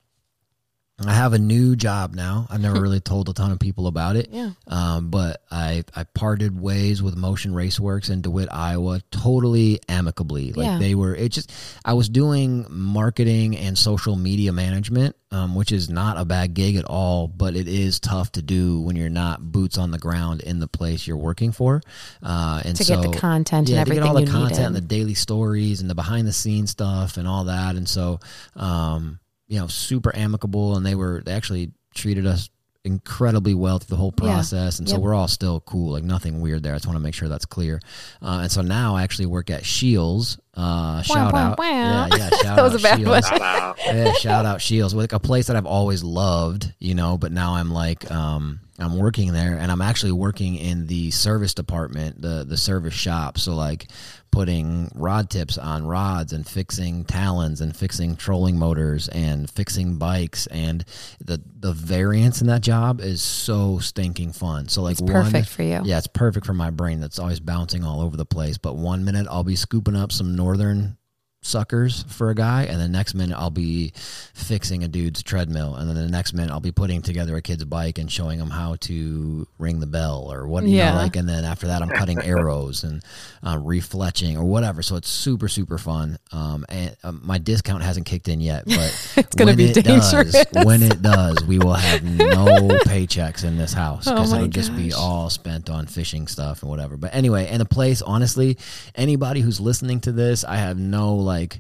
I have a new job now. I've never really told a ton of people about it. Yeah. Um, but I I parted ways with Motion Raceworks in DeWitt, Iowa, totally amicably. Like Yeah. they were. It just I was doing marketing and social media management, um, which is not a bad gig at all, but it is tough to do when you're not boots on the ground in the place you're working for. Uh, and To so, get the content and yeah, to get all the content needed. and the daily stories and the behind the scenes stuff and all that. And so, um, you know, super amicable, and they were they actually treated us incredibly well through the whole Yeah. process, and so Yep. we're all still cool, like nothing weird there. I just want to make sure that's clear. Uh, and so now I actually work at Scheels. Uh, shout wah, out, wah. yeah, yeah, shout That was out a bad. Scheels Shout out. yeah, shout out Scheels, like a place that I've always loved, you know. But now I'm like, um, I'm working there, and I'm actually working in the service department, the the service shop. So like, putting rod tips on rods and fixing talons and fixing trolling motors and fixing bikes, and the the variance in that job is so stinking fun. So like, It's one, perfect for you. yeah, it's perfect for my brain that's always bouncing all over the place. But one minute I'll be scooping up some northern suckers for a guy, and the next minute I'll be fixing a dude's treadmill, and then the next minute I'll be putting together a kid's bike and showing him how to ring the bell or what, you Yeah. know, like, and then after that I'm cutting arrows and uh, refletching or whatever. So it's super super fun. Um, and um, my discount hasn't kicked in yet, but It's gonna when be it dangerous. Does, when it does, we will have no paychecks in this house Oh because my it'll just be all spent on fishing stuff and whatever. But anyway, and the place, honestly, anybody who's listening to this, I have no like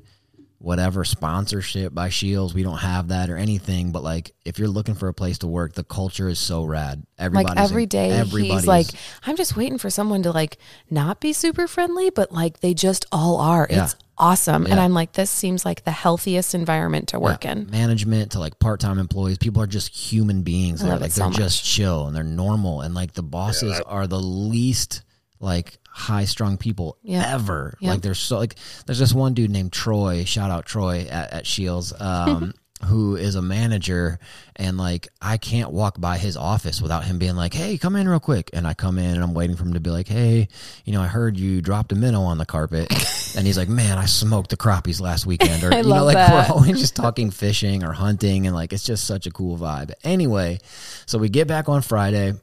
whatever sponsorship by Scheels. We don't have that or anything. But like, if you're looking for a place to work, the culture is so rad. Everybody's like every in- day everybody's- he's like i'm just waiting for someone to like not be super friendly but like they just all are Yeah. it's awesome and i'm like this seems like the healthiest environment to work Yeah, in management to like part-time employees people are just human beings they're like so they're much. just chill and they're normal and like the bosses are the least like high strung people Yeah. ever. Yeah. like there's so like there's this one dude named troy shout out troy at, at Scheels um who is a manager. And like i can't walk by his office without him being like hey come in real quick. And i come in and i'm waiting for him to be like hey you know i heard you dropped a minnow on the carpet. And he's like man i smoked the crappies last weekend. Or you know like that. we're always just talking fishing or hunting. And like it's just such a cool vibe. Anyway so we get back on friday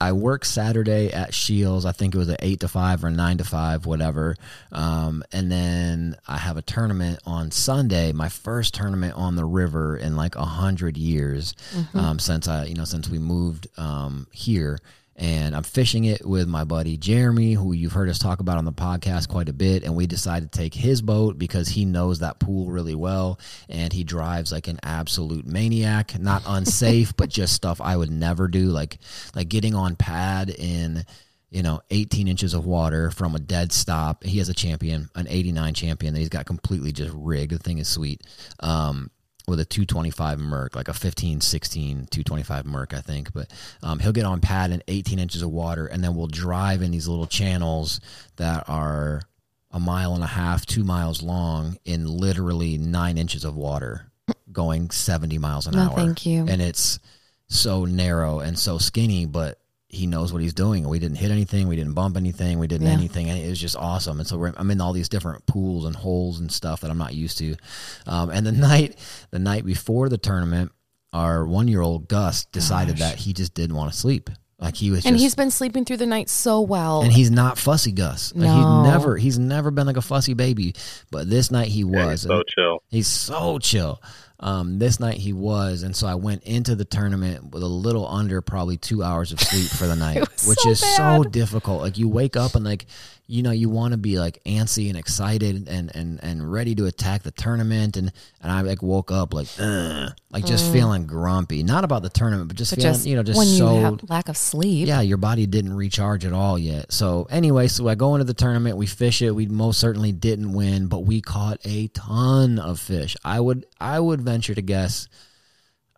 I work Saturday at Scheels. I think it was an eight to five or nine to five, whatever. Um, and then I have a tournament on Sunday, my first tournament on the river in like a hundred years um, since I, you know, since we moved um, here. And I'm fishing it with my buddy Jeremy, who you've heard us talk about on the podcast quite a bit. And we decided to take his boat because he knows that pool really well. And he drives like an absolute maniac, not unsafe, but just stuff I would never do. Like, like getting on pad in, you know, 18 inches of water from a dead stop. He has a champion, an 89 champion that he's got completely just rigged. The thing is sweet. Um, with a 225 Merc, like a 15, 16, 225 Merc, I think. But um, he'll get on pad in 18 inches of water, and then we'll drive in these little channels that are a mile and a half, two miles long in literally nine inches of water going 70 miles an No, hour. thank you. And it's so narrow and so skinny, but he knows what he's doing. We didn't hit anything. We didn't bump anything. We didn't Yeah. anything. And it was just awesome. And so we're, I'm in all these different pools and holes and stuff that I'm not used to. Um, and the night, the night before the tournament, our one year old Gus decided that he just didn't want to sleep. Like he was and just, he's been sleeping through the night so well and he's not fussy Gus. Like No. he never, he's never been like a fussy baby. But this night he Yeah, was. he's so chill. He's so chill. Um, this night he was, and so I went into the tournament with a little under probably two hours of sleep for the night, which so is so difficult. Like you wake up and like, you know, you want to be like antsy and excited and and and ready to attack the tournament, and and I like woke up like, Ugh, like just feeling grumpy, not about the tournament, but just Mm. but feeling, just you know, just when you so have lack of sleep yeah, your body didn't recharge at all yet. So anyway, so I go into the tournament, we fish it. We most certainly didn't win, but we caught a ton of fish. I would I would venture to guess,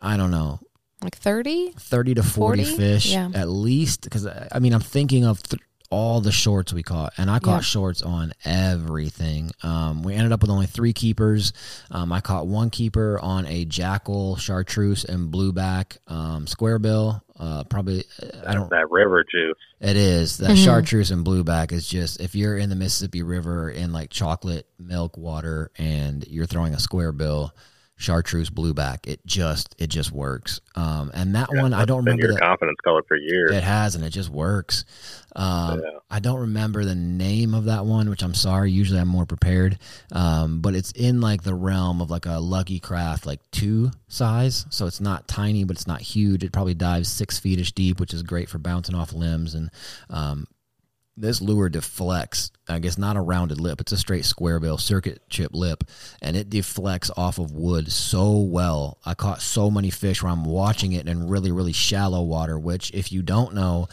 I don't know, like 30 thirty to forty 40? fish Yeah. at least. Because I mean, I'm thinking of. Th- all the shorts we caught, and I caught Yeah. shorts on everything. Um, we ended up with only three keepers. Um, I caught one keeper on a Jackall, chartreuse, and blueback um, square bill. Uh, probably, I don't That river juice. it is that Mhm. chartreuse and blueback is just if you're in the Mississippi River in like chocolate milk water and you're throwing a square bill, chartreuse blueback. It just it just works. Um, and that Yeah, one I don't been remember. your The, confidence color for years. it has, and it just works. Um, Yeah. I don't remember the name of that one, which I'm sorry. Usually I'm more prepared. Um, but it's in like the realm of like a Lucky Craft, like two size. So it's not tiny, but it's not huge. It probably dives six feet ish deep, which is great for bouncing off limbs. And um, this lure deflects, I guess not a rounded lip, it's a straight square bill circuit chip lip, and it deflects off of wood so well. I caught so many fish where I'm watching it in really, really shallow water, which, if you don't know,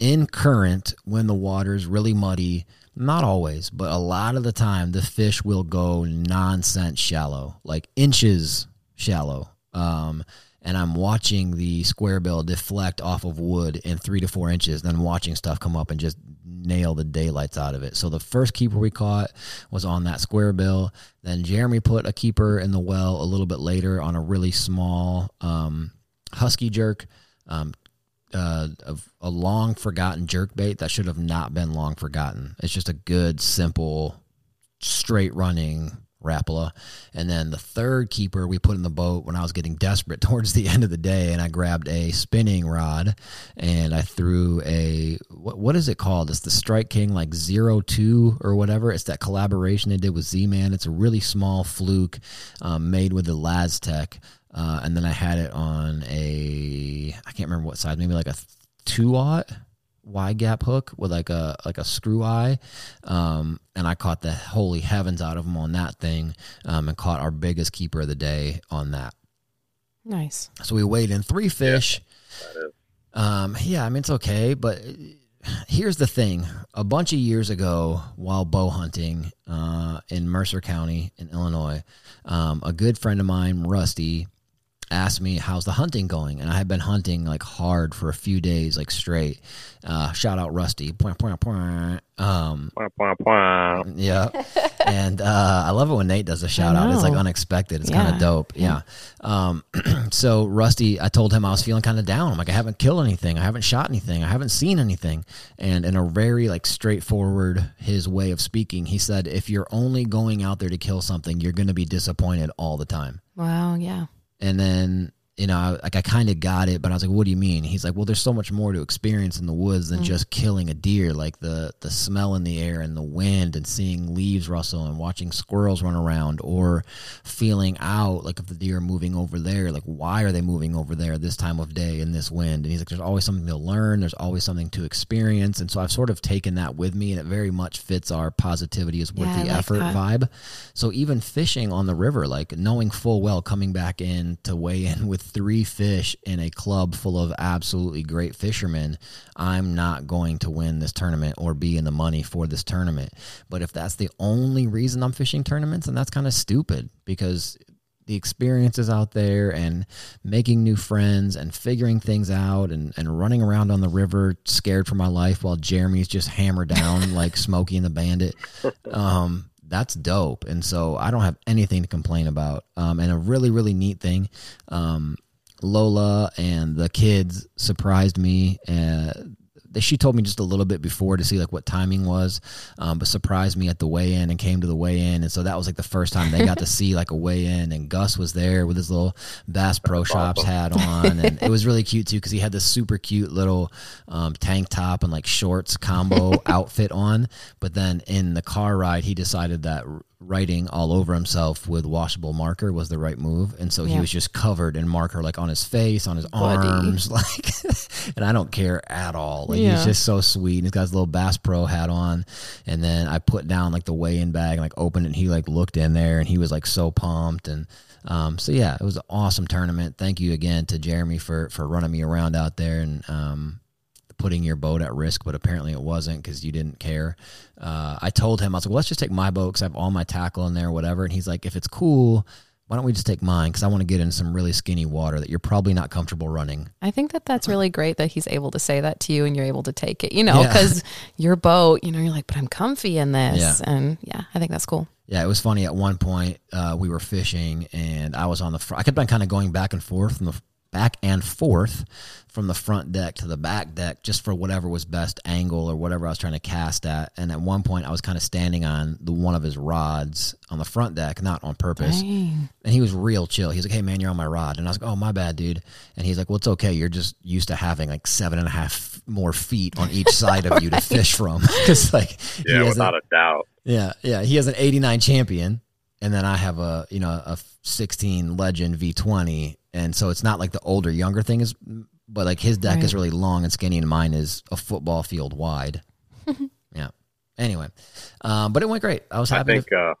in current, when the water's really muddy, not always, but a lot of the time, the fish will go nonsense shallow, like inches shallow. Um, and I'm watching the square bill deflect off of wood in three to four inches, then watching stuff come up and just nail the daylights out of it. So the first keeper we caught was on that square bill. Then Jeremy put a keeper in the well a little bit later on a really small um, husky jerk. Um, uh, of a long forgotten jerk bait that should have not been long forgotten. It's just a good, simple, straight running Rapala. And then the third keeper we put in the boat when I was getting desperate towards the end of the day, and I grabbed a spinning rod and I threw a what, what is it called? It's the Strike King like zero two or whatever. It's that collaboration they did with Z Man. It's a really small fluke um, made with the Laztec. Uh, and then I had it on a I can't remember what size, maybe like a two aught wide gap hook with like a like a screw eye, um, and I caught the holy heavens out of them on that thing, um, and caught our biggest keeper of the day on that. Nice. So we weighed in three fish. That is. Um, yeah, I mean it's okay, but here's the thing: a bunch of years ago, while bow hunting uh, in Mercer County in Illinois, um, a good friend of mine, Rusty, asked me how's the hunting going, and I had been hunting like hard for a few days, like straight. Uh, shout out Rusty. Point, point, point. Um, yeah. and uh, I love it when Nate does a shout out. It's like unexpected. It's kind of dope. Yeah. Um, so Rusty, I told him I was feeling kind of down. I'm like, I haven't killed anything. I haven't shot anything. I haven't seen anything. And in a very like straightforward his way of speaking, he said, if you're only going out there to kill something, you're going to be disappointed all the time. Wow. Yeah. And then, you know, I, like I kind of got it, but I was like, "What do you mean?" He's like, "Well, there's so much more to experience in the woods than mm. just killing a deer. Like the the smell in the air and the wind, and seeing leaves rustle and watching squirrels run around, or feeling out like if the deer are moving over there, like why are they moving over there this time of day in this wind?" And he's like, "There's always something to learn. There's always something to experience." And so I've sort of taken that with me, and it very much fits our positivity is worth Yeah, the like effort that. vibe. So even fishing on the river, like knowing full well coming back in to weigh in with three fish in a club full of absolutely great fishermen, I'm not going to win this tournament or be in the money for this tournament. But if that's the only reason I'm fishing tournaments, then that's kind of stupid because the experiences out there and making new friends and figuring things out and, and running around on the river scared for my life while Jeremy's just hammered down like Smokey and the Bandit. Um, that's dope. And so I don't have anything to complain about. Um, and a really, really neat thing, um, Lola and the kids surprised me. Uh, she told me just a little bit before to see like what timing was, um, but surprised me at the weigh in and came to the weigh in, and so that was like the first time they got to see like a weigh in. And Gus was there with his little Bass Pro Shops hat on, and it was really cute too because he had this super cute little um, tank top and like shorts combo outfit on. But then in the car ride, he decided that writing all over himself with washable marker was the right move, and so he was just covered in marker like on his face, on his Buddy. arms, like. and I don't care at all. Like he's just so sweet. And he's got his little Bass Pro hat on, and then I put down like the weigh-in bag and like opened it. and He like looked in there, and he was like so pumped. And um, so yeah, it was an awesome tournament. Thank you again to Jeremy for for running me around out there and um, putting your boat at risk, but apparently it wasn't because you didn't care. Uh, I told him, I was like, well, let's just take my boat because I have all my tackle in there, whatever. And he's like, if it's cool, why don't we just take mine? Because I want to get in some really skinny water that you're probably not comfortable running. I think that that's really great that he's able to say that to you and you're able to take it, you know, Yeah. because your boat, you know, you're like, but I'm comfy in this. Yeah. And yeah, I think that's cool. Yeah, it was funny. At one point, uh, we were fishing, and I was on the front. I kept on kind of going back and forth from the back and forth from the front deck to the back deck just for whatever was best angle or whatever I was trying to cast at. And at one point, I was kind of standing on the one of his rods on the front deck, not on purpose. And he was real chill. He's like, "Hey man, you're on my rod," and I was like, "Oh my bad, dude." And he's like, "Well, it's okay. You're just used to having like seven and a half more feet on each side of you to fish from." Because like, he Yeah, has a- without a doubt. yeah, yeah. He has an 89 champion, and then I have a you know a 16 Legend V20, and so it's not like the older younger thing is, but like his deck is really long and skinny, and mine is a football field wide. yeah. Anyway, um, but it went great. I was I happy. think, to, uh,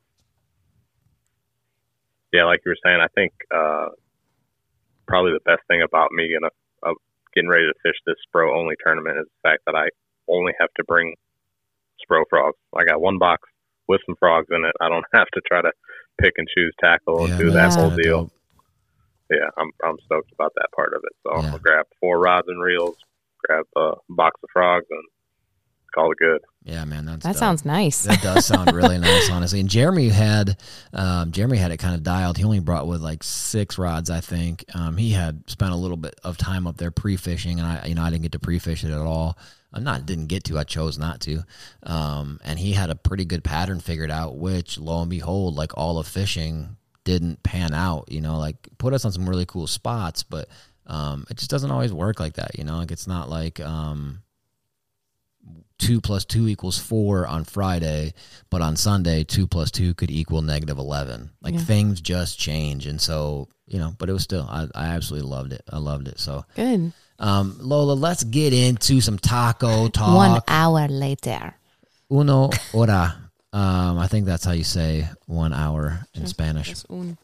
yeah, like you were saying, I think uh, probably the best thing about me gonna uh, getting ready to fish this Spro only tournament is the fact that I only have to bring Spro frogs. I got one box with some frogs in it. I don't have to try to pick and choose tackle and yeah, do man, that whole deal. dope. Yeah, I'm I'm stoked about that part of it. So I'm gonna grab four rods and reels, grab a box of frogs, and call it good. Yeah, man, that's That dope. sounds nice. That does sound really nice, honestly. And Jeremy had um, Jeremy had it kind of dialed. He only brought with like six rods, I think. Um, he had spent a little bit of time up there pre-fishing, and I, you know, I didn't get to pre-fish it at all. I'm not didn't get to. I chose not to. Um, and he had a pretty good pattern figured out, which lo and behold, like all of fishing didn't pan out. You know, like put us on some really cool spots, but um, it just doesn't always work like that. You know, like it's not like um, two plus two equals four on Friday, but on Sunday, two plus two could equal negative 11. Like Yeah. things just change. And so, you know, but it was still, I, I absolutely loved it. I loved it. So, Good. um, Lola, let's get into some taco talk. One hour later. Uno hora. Um, I think that's how you say one hour in Spanish. Un,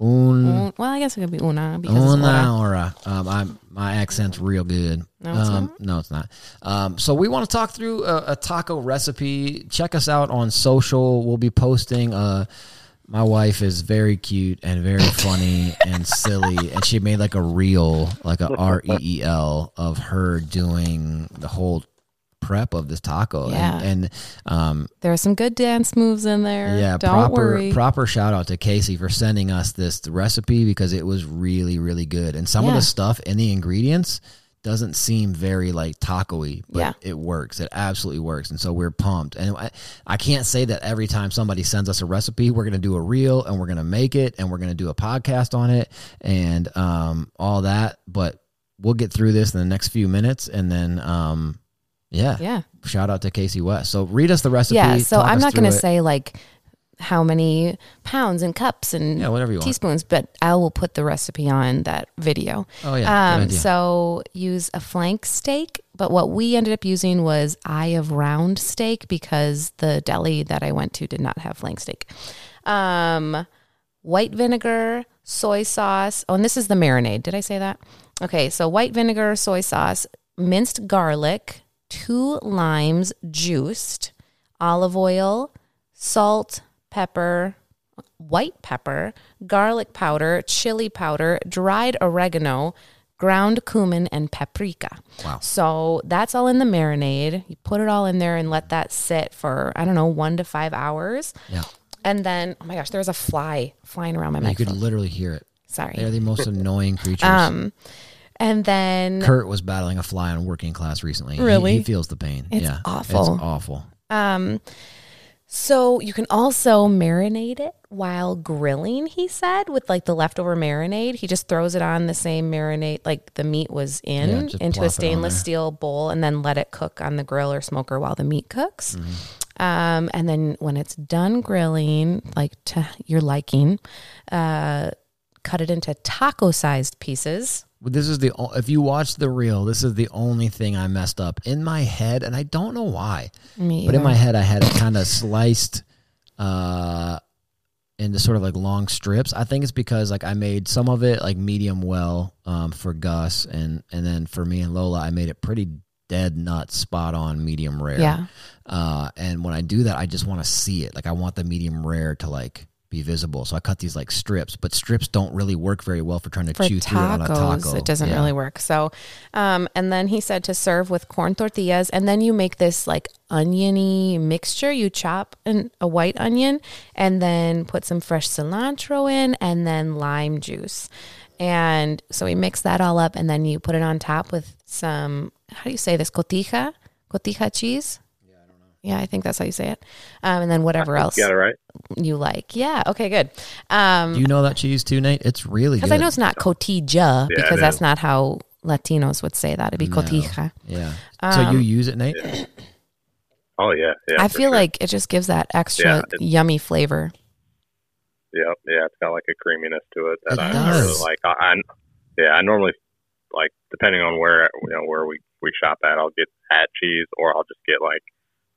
Un, un- well, I guess it could be una because it's Una hora. hora. Um, I'm, my accent's real good. No, it's um, not. No, it's not. Um, so we want to talk through a, a taco recipe. Check us out on social. We'll be posting. Uh, my wife is very cute and very funny and silly, and she made like a reel, like a R E E L, of her doing the whole prep of this taco. Yeah. And, and um, There are some good dance moves in there. yeah, Don't proper worry. proper shout out to Casey for sending us this recipe because it was really really good. And some of the stuff in the ingredients doesn't seem very like taco-y, but Yeah. it works. It absolutely works. And so we're pumped. And I, I can't say that every time somebody sends us a recipe, we're going to do a reel and we're going to make it and we're going to do a podcast on it and um, all that, but we'll get through this in the next few minutes and then um, yeah, yeah. shout out to Casey West. So read us the recipe. Yeah. So I'm not going to say like how many pounds and cups and Yeah, whatever you want. teaspoons, but I will put the recipe on that video. Oh yeah, Um, so use a flank steak, but what we ended up using was eye of round steak because the deli that I went to did not have flank steak. Um, white vinegar, soy sauce. Oh, and this is the marinade. Did I say that? Okay, so white vinegar, soy sauce, minced garlic, two limes juiced, olive oil, salt, pepper, white pepper, garlic powder, chili powder, dried oregano, ground cumin, and paprika. Wow. So that's all in the marinade. You put it all in there and let that sit for, I don't know, one to five hours. Yeah. And then, oh my gosh, there's a fly flying around my mouth. You could literally hear it. Sorry. They're the most annoying creatures. Um, and then Kurt was battling a fly on working class recently. Really? He, feels the pain. It's yeah. awful. It's awful. Um, so you can also marinate it while grilling, he said, with like the leftover marinade. He just throws it on the same marinade like the meat was in Yeah, into a stainless steel bowl and then let it cook on the grill or smoker while the meat cooks. Mm-hmm. Um, and then when it's done grilling, like to your liking, uh, cut it into taco sized pieces. But This is the if you watch the reel, this is the only thing I messed up in my head, and I don't know why. Me But in my head, I had it kind of sliced uh, into sort of like long strips. I think it's because like I made some of it like medium well um, for Gus, and and then for me and Lola, I made it pretty dead nuts, spot on medium rare. Yeah. Uh, and when I do that, I just want to see it. Like I want the medium rare to like be visible. So I cut these like strips, but strips don't really work very well for trying to for chew through it on a taco. it doesn't Yeah. really work. So, um, and then he said to serve with corn tortillas, and then you make this like oniony mixture. You chop an, a white onion, and then put some fresh cilantro in, and then lime juice, And so we mix that all up and then you put it on top with some, how do you say this? Cotija? Cotija cheese? Yeah, I don't know. Yeah, I think that's how you say it. Um, and then whatever else You got it right. You like. Yeah. Okay, good. Um, Do you know that cheese too, Nate? It's really because I know it's not cotija it because that's not how Latinos would say that. It'd be No. cotija. Yeah. so you Um, use it, Nate? Oh yeah, yeah. I feel sure. like it just gives that extra Yeah, yummy flavor. yeah, yeah. It's got like a creaminess to it that It I, I really like. I, I yeah, I normally like depending on where you know where we we shop at, I'll get at cheese or I'll just get like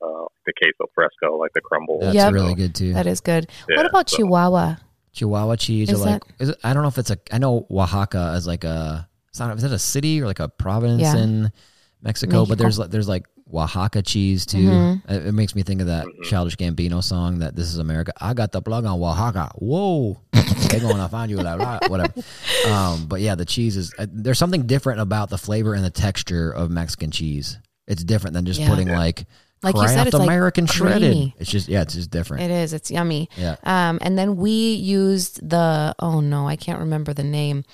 uh the queso fresco, like the crumble. That's Yep. really good too. That is good. Yeah, what about so- Chihuahua? Chihuahua cheese Is or like is it, I don't know if it's a I know Oaxaca is like a it's not, is that a city or like a province Yeah. in Mexico, but there's like there's like Oaxaca cheese too. Mhm. It, it makes me think of that Mhm. Childish Gambino song that this is America. I got the plug on Oaxaca. Whoa, they're gonna find you like that, whatever. Um, but yeah, the cheese is uh, there's something different about the flavor and the texture of Mexican cheese. It's different than just Yeah. putting like Like you said, it's like American shredded. creamy. It's just yeah, it's just different. It is. It's yummy. Yeah. Um, and then we used the oh no, I can't remember the name.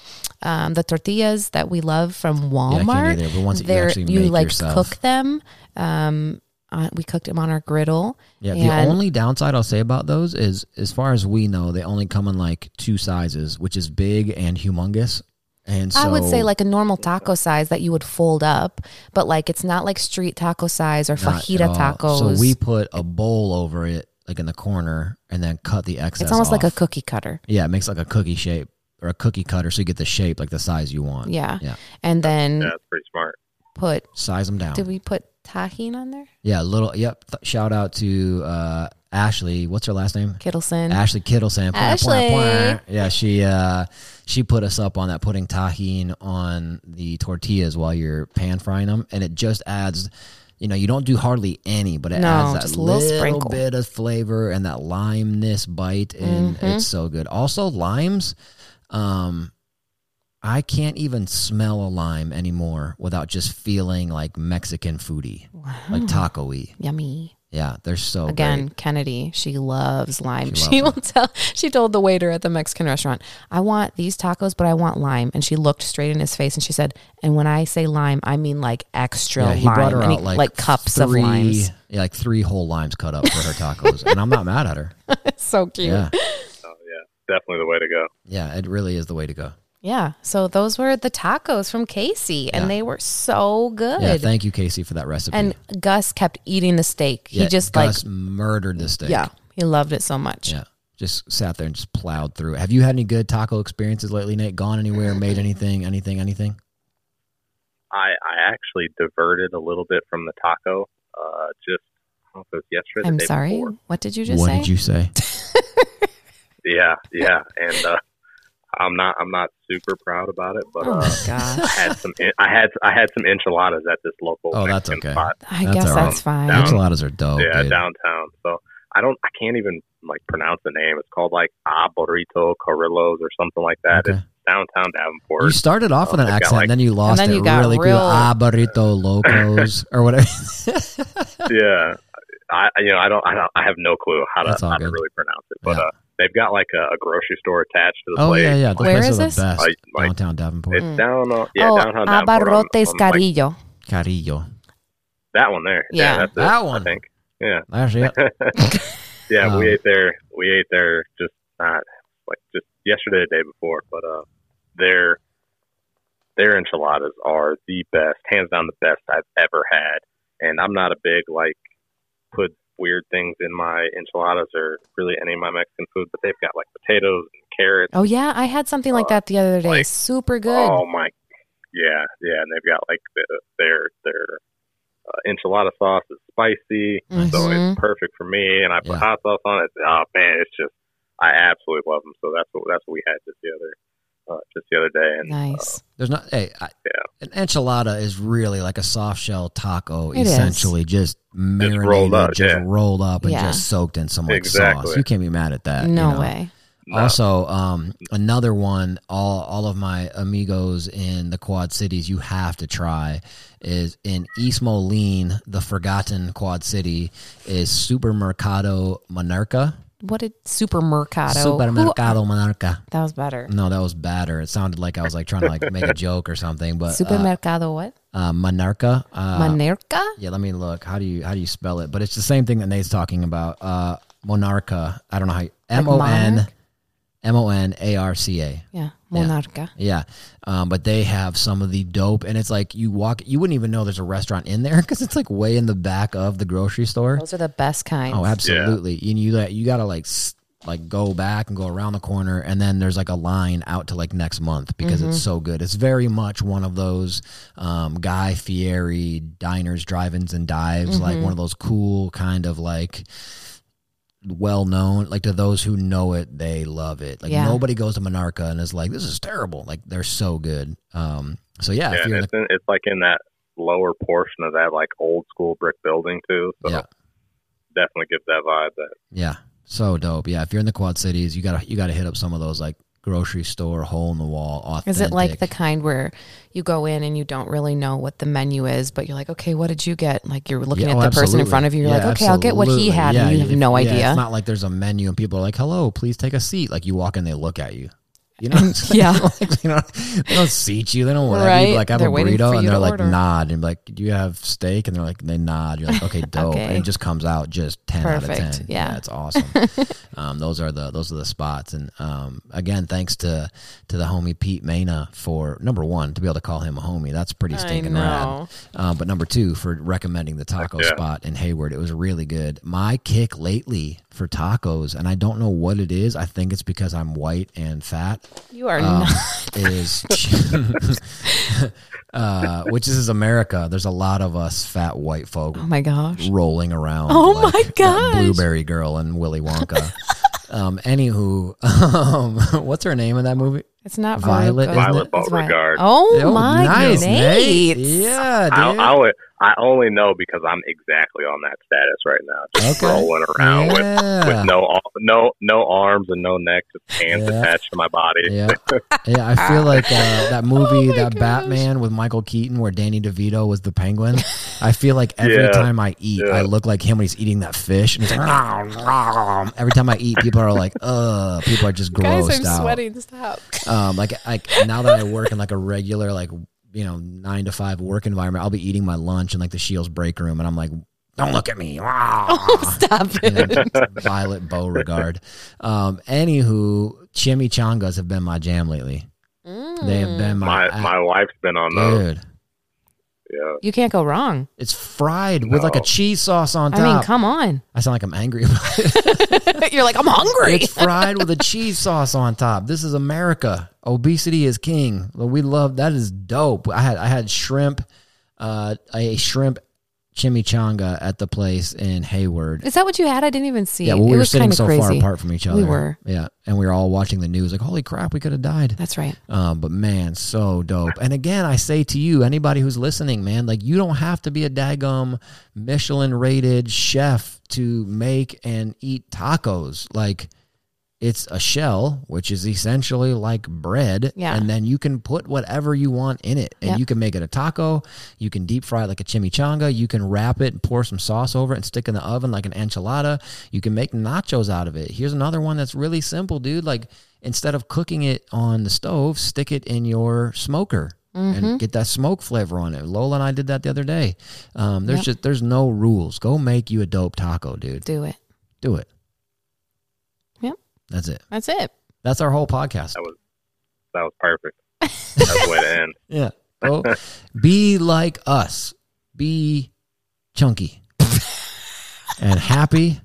Um, the tortillas that we love from Yeah, I Walmart. either. But once you They're- actually you make like yourself, cook them. Um, uh, we cooked them on our griddle. Yeah, the only downside I'll say about those is, as far as we know, they only come in like two sizes, which is big and humongous. And so I would say like a normal taco size that you would fold up, but like it's not like street taco size or fajita all. tacos. So we put a bowl over it, like in the corner, and then cut the excess. it's almost like a cookie cutter. yeah, it makes like a cookie shape or a cookie cutter, so you get the shape like the size you want. Yeah. yeah. And then Yeah, it's pretty smart. put Size them down. did we put Tajín on there? yeah, little. Yep. Th- shout out to uh, Ashley. What's her last name? Kittleson. Ashley Kittleson. Ashley. Yeah, she uh, she put us up on that, putting Tajín on the tortillas while you're pan frying them, and it just adds. You know, you don't do hardly any, but it No, adds that little little, bit of flavor and that limeness bite, and Mm-hmm. it's so good. Also, limes. Um, I can't even smell a lime anymore without just feeling like Mexican foodie, like taco-y. Yummy. Yeah, they're so Again, great. Kennedy, she loves lime. She She, loves will tell. She told the waiter at the Mexican restaurant, "I want these tacos, but I want lime." And she looked straight in his face and she said, "And when I say lime, I mean like extra Yeah, he lime, brought her out he- like, cups three, of limes." Yeah, like three whole limes cut up for her tacos, and I'm not mad at her. It's so cute. Yeah, So yeah, definitely the way to go. yeah, it really is the way to go. Yeah. So those were the tacos from Casey, and Yeah. they were so good. Yeah, thank you, Casey, for that recipe. and Gus kept eating the steak. Yeah, he just Gus like, murdered the steak. yeah, he loved it so much. yeah, just sat there and just plowed through it. Have you had any good taco experiences lately, Nate? Gone anywhere? Made anything? Anything? Anything? I I actually diverted a little bit from the taco. Uh, just I don't know if it was yesterday. I'm day sorry. Before. What did you just what say? did you say? Yeah, yeah, and uh, I'm not I'm not super proud about it, but oh uh, my I had some I had I had some enchiladas at this local Oh, that's okay. spot. I That's guess all right. that's fine. Down- Enchiladas are dope. yeah, dude. downtown. So I don't I can't even like pronounce the name. It's called like Ah Burrito Carrillos or something like that. Okay. It's downtown Davenport. You started off with an they've got, accent, like- and then you lost then it you got really real- quick. Ah, burrito locos or whatever. yeah. I you know I don't I don't I have no clue how to That's all how to really pronounce it, but Yeah. uh, they've got like a, a grocery store attached to the oh place. yeah, yeah. The Where place is is this? best. Like- like- downtown Davenport. It's down on yeah oh, downtown Davenport. on- Abarrotes on, like, Carillo. Carillo. that one there. Yeah. that's it, That one. I think. Yeah. That's it. yeah, we Um, ate there. We ate there just not like just yesterday, the day before. But uh, their their enchiladas are the best, hands down, the best I've ever had. And I'm not a big like put weird things in my enchiladas or really any of my Mexican food, but they've got like potatoes and carrots. Oh yeah, I had something like Uh, that the other day. like- Super good. Oh my, yeah, yeah, and they've got like the, their their uh, enchilada sauce is spicy, so Mhm. it's perfect for me. And I put Yeah. hot sauce on it. Oh man, it's just I absolutely love them. So that's what that's what we had just the other uh, just the other day. And nice. There's not. Hey, I, Yeah. an enchilada is really like a soft shell taco, It is. essentially just marinated, rolled up, just yeah. rolled up, and Yeah. just soaked in some like Exactly. sauce. You can't be mad at that. you no know? way. no, Also, um, another one, all all of my amigos in the Quad Cities, you have to try is in East Moline, the forgotten Quad City, is Supermercado Monarca. What did supermercado? Supermercado Monarca. that was better. No, that was better It sounded like I was like trying to like make a joke or something. But uh, Supermercado what? uh, Monarca. Uh, Manerca? yeah, let me look. How do you how do you spell it? But it's the same thing that Nate's talking about. Uh, Monarca. I don't know how. You, M O N monarch? M O N A R C A. Yeah, Monarca. Yeah, um, but they have some of the dope, and it's like you walk, you wouldn't even know there's a restaurant in there because it's like way in the back of the grocery store. Those are the best kinds. Oh, absolutely. And you you gotta like like go back and go around the corner, and then there's like a line out to like next month because it's so good. It's very much one of those um, Guy Fieri diners, drive-ins, and dives, like one of those cool kind of like well known like to those who know it they love it like Yeah. nobody goes to monarca and is like this is terrible like they're so good um so yeah, Yeah, if and you're in it's, in, it's like in that lower portion of that like old school brick building too. So yeah definitely gives that vibe. That Yeah, so dope. Yeah, if you're in the Quad Cities, you gotta you gotta hit up some of those like grocery store hole in the wall. Authentic. Is it like the kind where you go in and you don't really know what the menu is, but you're like, okay, what did you get? Like you're looking Yeah, at oh, the person in front of you. You're Yeah, like, okay, I'll get what he had, Yeah, and you have if- no yeah, idea. It's not like there's a menu and people are like, "Hello, please take a seat." Like you walk in, they look at you. You know, what I'm saying? Yeah. like, you know, they don't seat you. They don't whatever. Right. like, I have They're a burrito, and they're like, order. nod, and be like, do you have steak? And they're like, they nod. You're like, okay, dope, Okay. and it just comes out just ten out of ten. Yeah. it's awesome. um, those are the those are the spots, and um, again, thanks to to the homie Pete Maina for number one to be able to call him a homie. That's pretty stinking rad. know. Uh, but number two, for recommending the taco Yeah. spot in Hayward, it was really good. My kick lately for tacos, and I don't know what it is. I think it's because I'm white and fat. You are Um, not. is uh, which is America. There's a lot of us fat white folk Oh my gosh. rolling around. Oh like my that gosh. Blueberry Girl and Willy Wonka. um, anywho, um, what's her name in that movie? It's not Violet, Veruca. isn't Violet it? It's Violet. Beauregard. Oh, Oh, my nice, Nate. Nate. Yeah, dude. I, I, only, I only know because I'm exactly on that status right now, just Okay. rolling around with, Yeah. with no no no arms and no neck, just hands Yeah. attached to my body. Yeah, yeah. I feel like uh, that movie, Oh that gosh. Batman with Michael Keaton, where Danny DeVito was the Penguin. I feel like every Yeah. time I eat, Yeah. I look like him when he's eating that fish, and he's like, every time I eat, people are like, "Uh," people are just Guys, grossed I'm out. sweating. Stop. Um, like, like now that I work in like a regular, like you know, nine to five work environment, I'll be eating my lunch in like the Scheels break room, and I'm like, "Don't look at me!" Oh, Stop you know, it. Violet Beauregard. Um, anywho, chimichangas have been my jam lately. They have been my, My my wife's been on those. Dude. Yeah. You can't go wrong. It's fried with like a No. cheese sauce on top. I mean, come on. I sound like I'm angry about it. You're like, I'm hungry. It's fried with a cheese sauce on top. This is America. Obesity is king. We love that. Is dope. I had I had shrimp, uh, a shrimp chimichanga at the place in Hayward. Is that what you had? I didn't even see. Yeah, well, we were sitting so crazy. far apart from each other. We were. Yeah, and we were all watching the news. Like, holy crap, we could have died. That's right. Um, but man, so dope. And again, I say to you, anybody who's listening, man, like you don't have to be a daggum Michelin rated chef to make and eat tacos. Like it's a shell, which is essentially like bread. Yeah. And then you can put whatever you want in it. And Yep. you can make it a taco. You can deep fry it like a chimichanga. You can wrap it and pour some sauce over it and stick in the oven like an enchilada. You can make nachos out of it. Here's another one that's really simple, dude. Like instead of cooking it on the stove, stick it in your smoker. Mm-hmm. And get that smoke flavor on it. Lola and I did that the other day. Um, there's Yep. just there's no rules. Go make you a dope taco, dude. Do it. Do it. Yep. That's it. That's it. That's our whole podcast. That was that was perfect. That's the way to end. Yeah. Go be like us. Be chunky and happy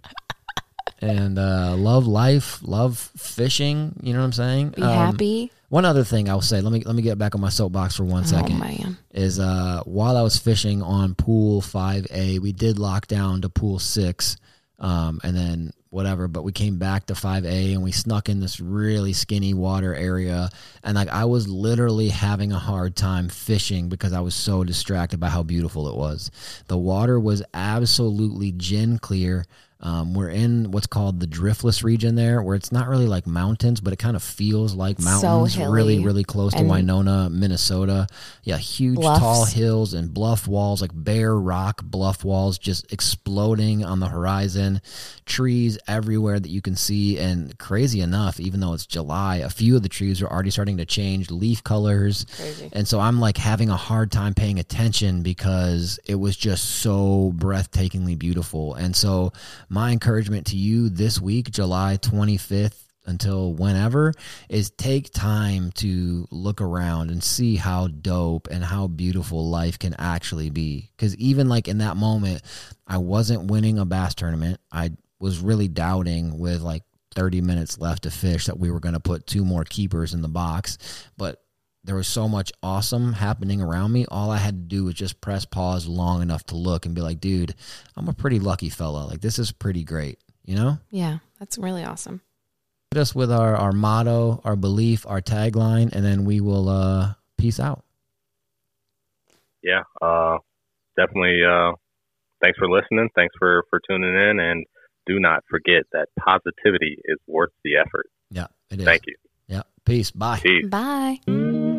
and uh, love life, love fishing. You know what I'm saying? Be Um, happy. One other thing I'll say. Let me let me get back on my soapbox for one Oh second. man. Is uh, while I was fishing on pool five A, we did lock down to pool six, um, and then whatever. But we came back to five A and we snuck in this really skinny water area, and like I was literally having a hard time fishing because I was so distracted by how beautiful it was. The water was absolutely gin clear. Um, we're in what's called the driftless region there, where it's not really like mountains, but it kind of feels like So mountains. really, hilly. really close to Winona, Minnesota. Yeah, huge Bluffs. tall hills and bluff walls, like bare rock bluff walls, just exploding on the horizon. Trees everywhere that you can see. And crazy enough, even though it's July, a few of the trees are already starting to change leaf colors. Crazy. And so I'm like having a hard time paying attention because it was just so breathtakingly beautiful. And so my encouragement to you this week, July 25th, until whenever is take time to look around and see how dope and how beautiful life can actually be. Because even like in that moment i wasn't winning a bass tournament. I was really doubting with like 30 minutes left to fish that we were going to put two more keepers in the box. But there was so much awesome happening around me all i had to do was just press pause long enough to look and be like dude i'm a pretty lucky fella like this is pretty great you know Yeah, that's really awesome. hit us with our, our motto, our belief, our tagline, and then we will uh, peace out. Yeah, uh, definitely. Uh, thanks for listening. Thanks for for tuning in, and do not forget that positivity is worth the effort. Yeah, it is. Thank you. Yeah, peace. Bye. Peace. Bye.